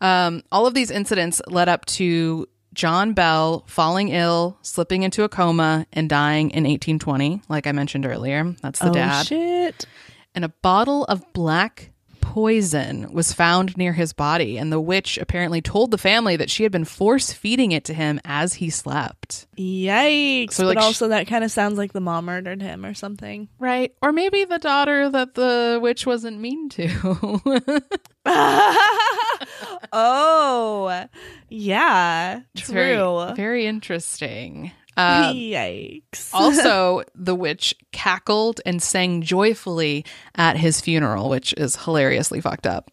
Um, all of these incidents led up to John Bell falling ill, slipping into a coma, and dying in 1820, like I mentioned earlier. That's the oh, dad shit. and a bottle of black poison was found near his body and the witch apparently told the family that she had been force feeding it to him as he slept Yikes. So, but like, sh- also, that kind of sounds like the mom murdered him or something. right or maybe the daughter that the witch wasn't mean to oh, yeah. True. very, very interesting uh, Yikes. also the witch cackled and sang joyfully at his funeral which is hilariously fucked up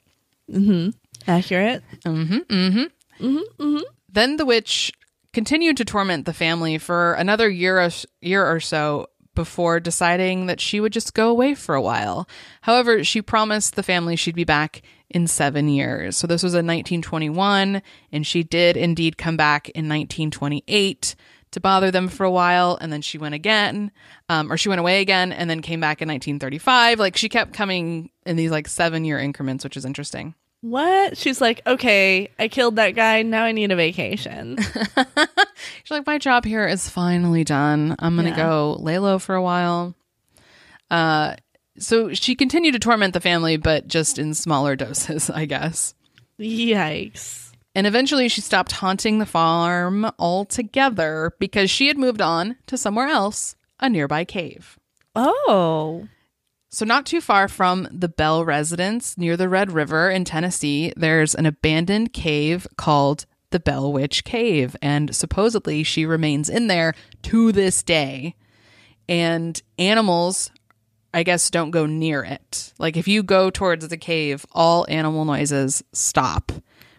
Mm-hmm. Accurate. Mm-hmm, mm-hmm. Mm-hmm, mm-hmm. Then the witch continued to torment the family for another year or, year or so before deciding that she would just go away for a while. However, she promised the family she'd be back in seven years. So this was in 1921, and she did indeed come back in 1928 to bother them for a while, and then she went again, um, or she went away again, and then came back in 1935. Like she kept coming in these like seven year increments, which is interesting. What? She's like, okay, I killed that guy. Now I need a vacation. She's like, my job here is finally done. I'm gonna Yeah. go lay low for a while. Uh, so she continued to torment the family, but just in smaller doses, I guess. Yikes. And eventually, she stopped haunting the farm altogether because she had moved on to somewhere else, a nearby cave. Oh. So, not too far from the Bell residence near the Red River in Tennessee, there's an abandoned cave called the Bell Witch Cave. And supposedly she remains in there to this day. And animals, I guess, don't go near it. Like, if you go towards the cave, all animal noises stop,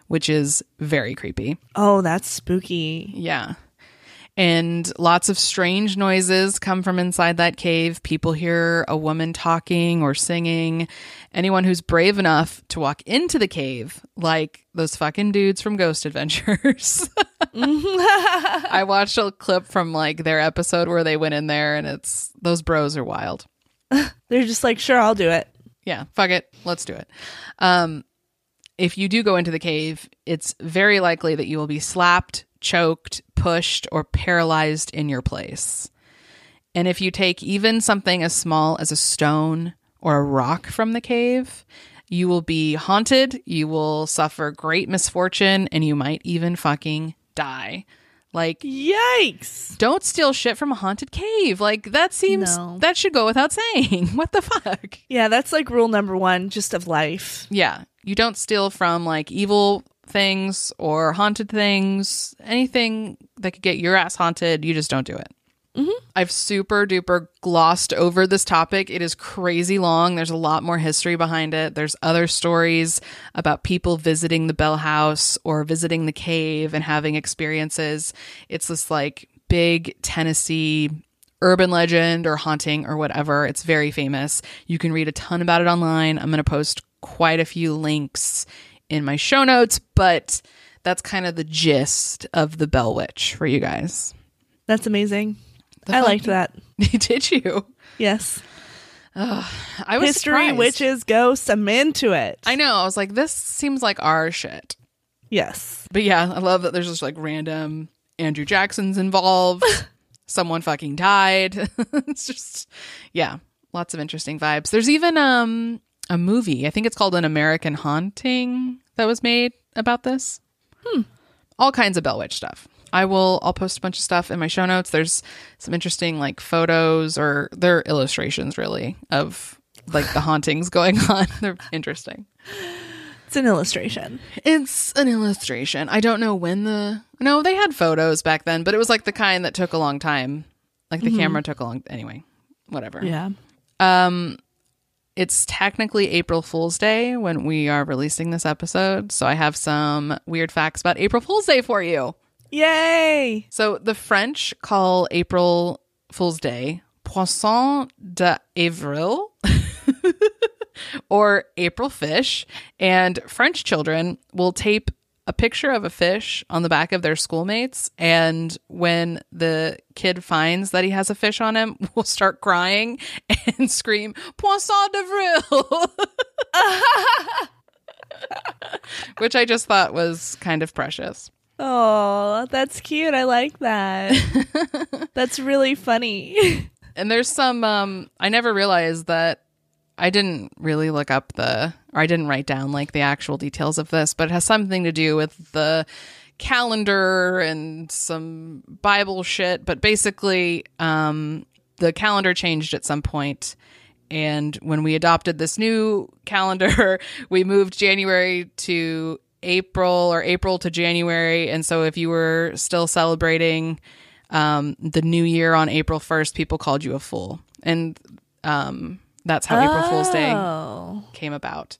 which is very creepy. Oh, that's spooky. Yeah. And lots of strange noises come from inside that cave. People hear a woman talking or singing. Anyone who's brave enough to walk into the cave, like those fucking dudes from Ghost Adventures. I watched a clip from like their episode where they went in there and it's those bros are wild. They're just like, sure, I'll do it. Yeah, fuck it. Let's do it. Um, if you do go into the cave, it's very likely that you will be slapped, choked, pushed, or paralyzed in your place. And if you take even something as small as a stone or a rock from the cave, you will be haunted, you will suffer great misfortune, and you might even fucking die. Like, Yikes! don't steal shit from a haunted cave. Like, that seems, No. that should go without saying. What the fuck? Yeah, that's like rule number one, just of life. Yeah. You don't steal from like evil things or haunted things, anything that could get your ass haunted. You just don't do it. Mm-hmm. I've super duper glossed over this topic. It is crazy long. There's a lot more history behind it. There's other stories about people visiting the Bell House or visiting the cave and having experiences. It's this like big Tennessee urban legend or haunting or whatever. It's very famous. You can read a ton about it online. I'm going to post quite a few links in my show notes, but that's kind of the gist of the Bell Witch for you guys. That's amazing. The I liked that. Did you? Yes. I was History, surprised. witches, ghosts, I'm into it. I know. I was like, this seems like our shit. yes. But yeah, I love that there's just like random Andrew Jackson's involved. Someone fucking died. it's just yeah, lots of interesting vibes. There's even um a movie. I think it's called An American Haunting that was made about this. Hmm. All kinds of Bell Witch stuff. I will I'll post a bunch of stuff in my show notes. There's some interesting like photos or they're illustrations really of like the hauntings going on. They're interesting. It's an illustration. It's an illustration. I don't know when the no, they had photos back then, but it was like the kind that took a long time. Like the camera took a long anyway. Whatever. Yeah. Um it's technically April Fool's Day when we are releasing this episode, so I have some weird facts about April Fool's Day for you. Yay! So the French call April Fool's Day Poisson d'Avril or April fish, and French children will tape a picture of a fish on the back of their schoolmates and when the kid finds that he has a fish on him will start crying and scream poisson d'avril which i just thought was kind of precious Oh, that's cute. I like that. that's really funny. and there's some um i never realized that i didn't really look up the or i didn't write down like the actual details of this but it has something to do with the calendar and some bible shit but basically um the calendar changed at some point and when we adopted this new calendar we moved january to april or april to january and so if you were still celebrating um, the new year on April 1st, people called you a fool. And um, that's how April Fool's Day Oh. came about.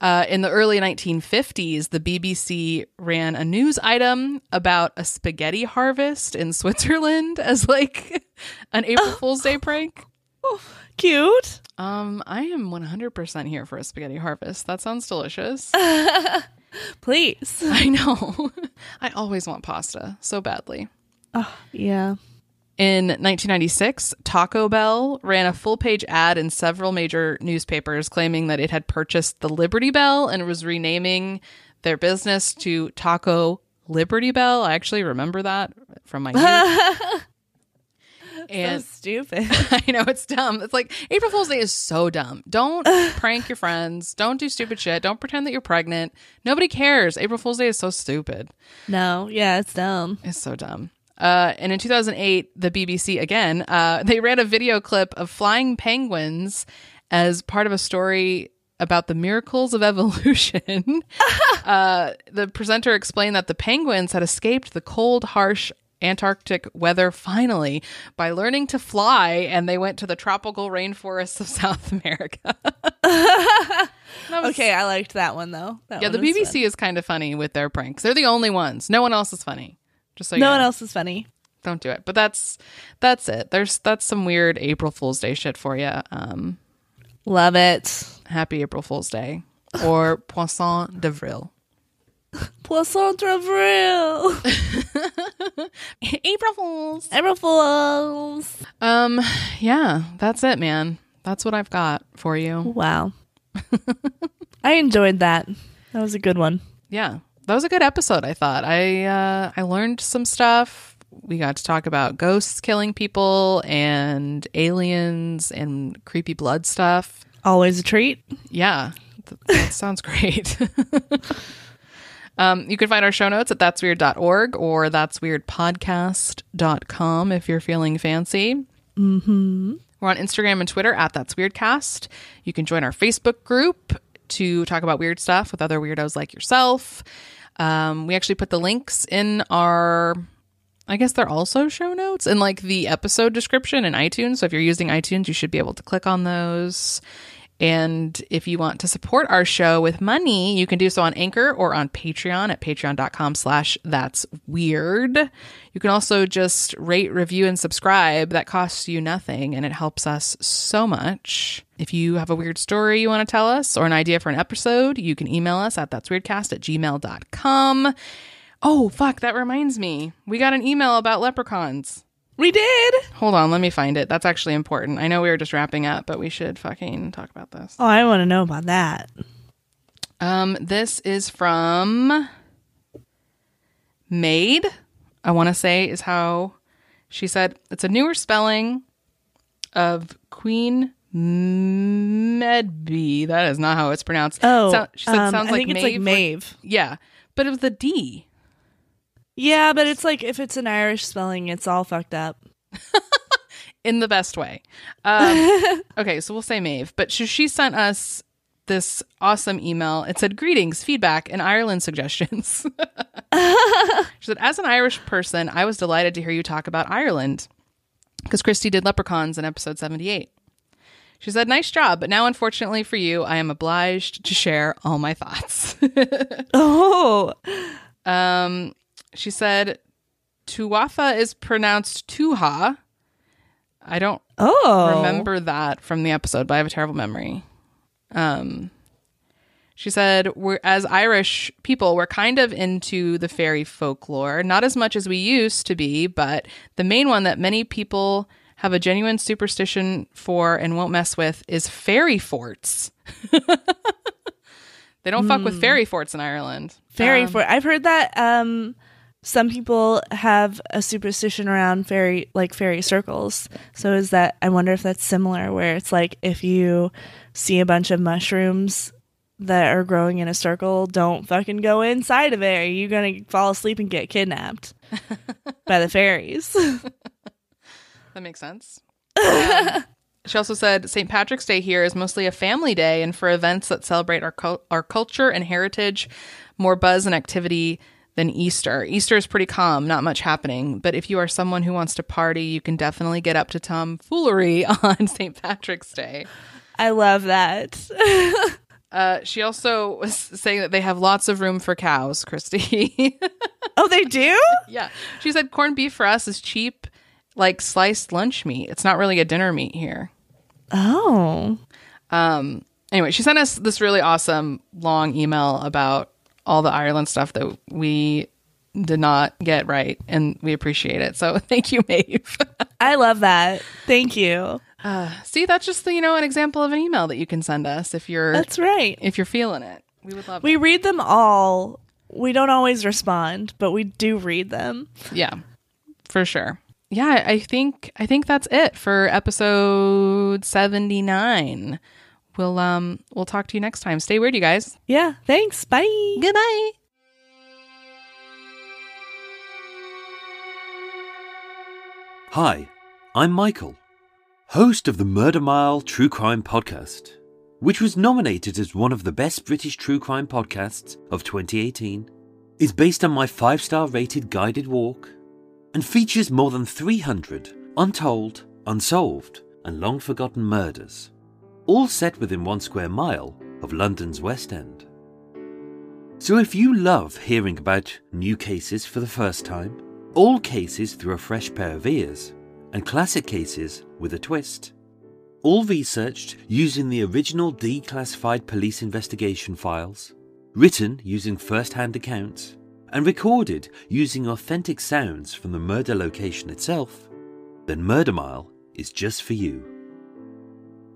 Uh, in the early 1950s, the BBC ran a news item about a spaghetti harvest in Switzerland as like an April Fool's Day prank. Cute. Um, I am 100% here for a spaghetti harvest. That sounds delicious. Please. I know. I always want pasta so badly. Oh, Yeah. In 1996, Taco Bell ran a full page ad in several major newspapers claiming that it had purchased the Liberty Bell and was renaming their business to Taco Liberty Bell. I actually remember that from my youth. And so stupid. I know it's dumb. It's like April Fool's Day is so dumb. Don't prank your friends. Don't do stupid shit. Don't pretend that you're pregnant. Nobody cares. April Fool's Day is so stupid. no, yeah, it's dumb. It's so dumb. Uh, and in 2008, the BBC again, uh, they ran a video clip of flying penguins as part of a story about the miracles of evolution. uh, the presenter explained that the penguins had escaped the cold, harsh Antarctic weather finally by learning to fly, and they went to the tropical rainforests of South America. Was- Okay, I liked that one though. That Yeah, the one was BBC is kind of funny with their pranks. They're the only ones. No one else is funny. Just so fun. No know one else is funny. don't do it. But that's that's it. There's that's some weird April Fool's Day shit for you. Um, Love it. happy April Fool's Day or Poisson d'avril. Poisson d'avril. April Fools. April Fools. Um, yeah, that's it, man. That's what I've got for you. Wow. I enjoyed that. That was a good one. Yeah, that was a good episode. I thought I uh, I learned some stuff. We got to talk about ghosts killing people and aliens and creepy blood stuff. Always a treat. Yeah, that sounds great. Um, you can find our show notes at that'sweird.org or that'sweirdpodcast.com if you're feeling fancy. Mm-hmm. We're on Instagram and Twitter at That's Weirdcast. You can join our Facebook group to talk about weird stuff with other weirdos like yourself. Um, we actually put the links in our, I guess they're also show notes in like the episode description in iTunes. So if you're using iTunes, you should be able to click on those. And if you want to support our show with money, you can do so on Anchor or on Patreon at patreon.com slash that's weird. You can also just rate, review, and subscribe. That costs you nothing and it helps us so much. If you have a weird story you want to tell us or an idea for an episode, you can email us at that'sweirdcast at gmail.com. Oh, fuck, that reminds me. We got an email about leprechauns. We did. Hold on, let me find it. That's actually important. I know we were just wrapping up, but we should fucking talk about this. Oh, I want to know about that. Um, this is from Maid. I want to say is how she said it's a newer spelling of Queen Medby. That is not how it's pronounced. Oh, So- she said um, sounds I like think it's Maeve, like Maeve. yeah, but it was the D. Yeah, but it's like if it's an Irish spelling, it's all fucked up. in the best way. Um, okay, so we'll say Maeve, but she, she sent us this awesome email. It said, Greetings, feedback, and Ireland suggestions. she said, As an Irish person, I was delighted to hear you talk about Ireland because Christy did leprechauns in episode 78. She said, Nice job, but now, unfortunately for you, I am obliged to share all my thoughts. Oh, Um, she said, Tuatha is pronounced Tuha. I don't oh, remember that from the episode, but I have a terrible memory. Um, she said, "We're as Irish people, we're kind of into the fairy folklore, not as much as we used to be, but the main one that many people have a genuine superstition for and won't mess with is fairy forts. they don't fuck with fairy forts in Ireland. fairy Um, fort. I've heard that um some people have a superstition around fairy like fairy circles. So is that I wonder if that's similar where it's like if you see a bunch of mushrooms that are growing in a circle, don't fucking go inside of it or you're going to fall asleep and get kidnapped by the fairies. That makes sense. Um, she also said St. Patrick's Day here is mostly a family day, and for events that celebrate our cul- our culture and heritage, more buzz and activity than Easter. Easter is pretty calm, not much happening. But if you are someone who wants to party, you can definitely get up to tomfoolery on St. Patrick's Day. I love that. Uh, she also was saying that they have lots of room for cows, Christy. oh, they do? yeah. She said corned beef for us is cheap, like sliced lunch meat. It's not really a dinner meat here. Oh. Um, anyway, she sent us this really awesome long email about all the Ireland stuff that we did not get right, and we appreciate it. So thank you, Maeve. I love that. Thank you. Uh, See, that's just you know an example of an email that you can send us if you're That's right. if you're feeling it. We would love We it. read them all. We don't always respond, but we do read them. Yeah, for sure. Yeah, I think I think that's it for episode seventy nine. We'll um we'll talk to you next time. Stay weird, you guys. Yeah. Thanks. Bye. Goodbye. Hi, I'm Michael, host of the Murder Mile True Crime Podcast, which was nominated as one of the best British true crime podcasts of 2018, is based on my five star rated guided walk, and features more than 300 untold, unsolved, and long forgotten murders, all set within one square mile of London's West End. So if you love hearing about new cases for the first time, all cases through a fresh pair of ears, and classic cases with a twist, all researched using the original declassified police investigation files, written using first hand accounts, and recorded using authentic sounds from the murder location itself, then Murder Mile is just for you.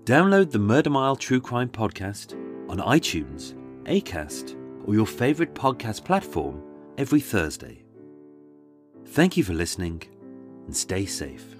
Download the Murder Mile True Crime Podcast on iTunes, Acast, or your favorite podcast platform every Thursday. Thank you for listening and stay safe.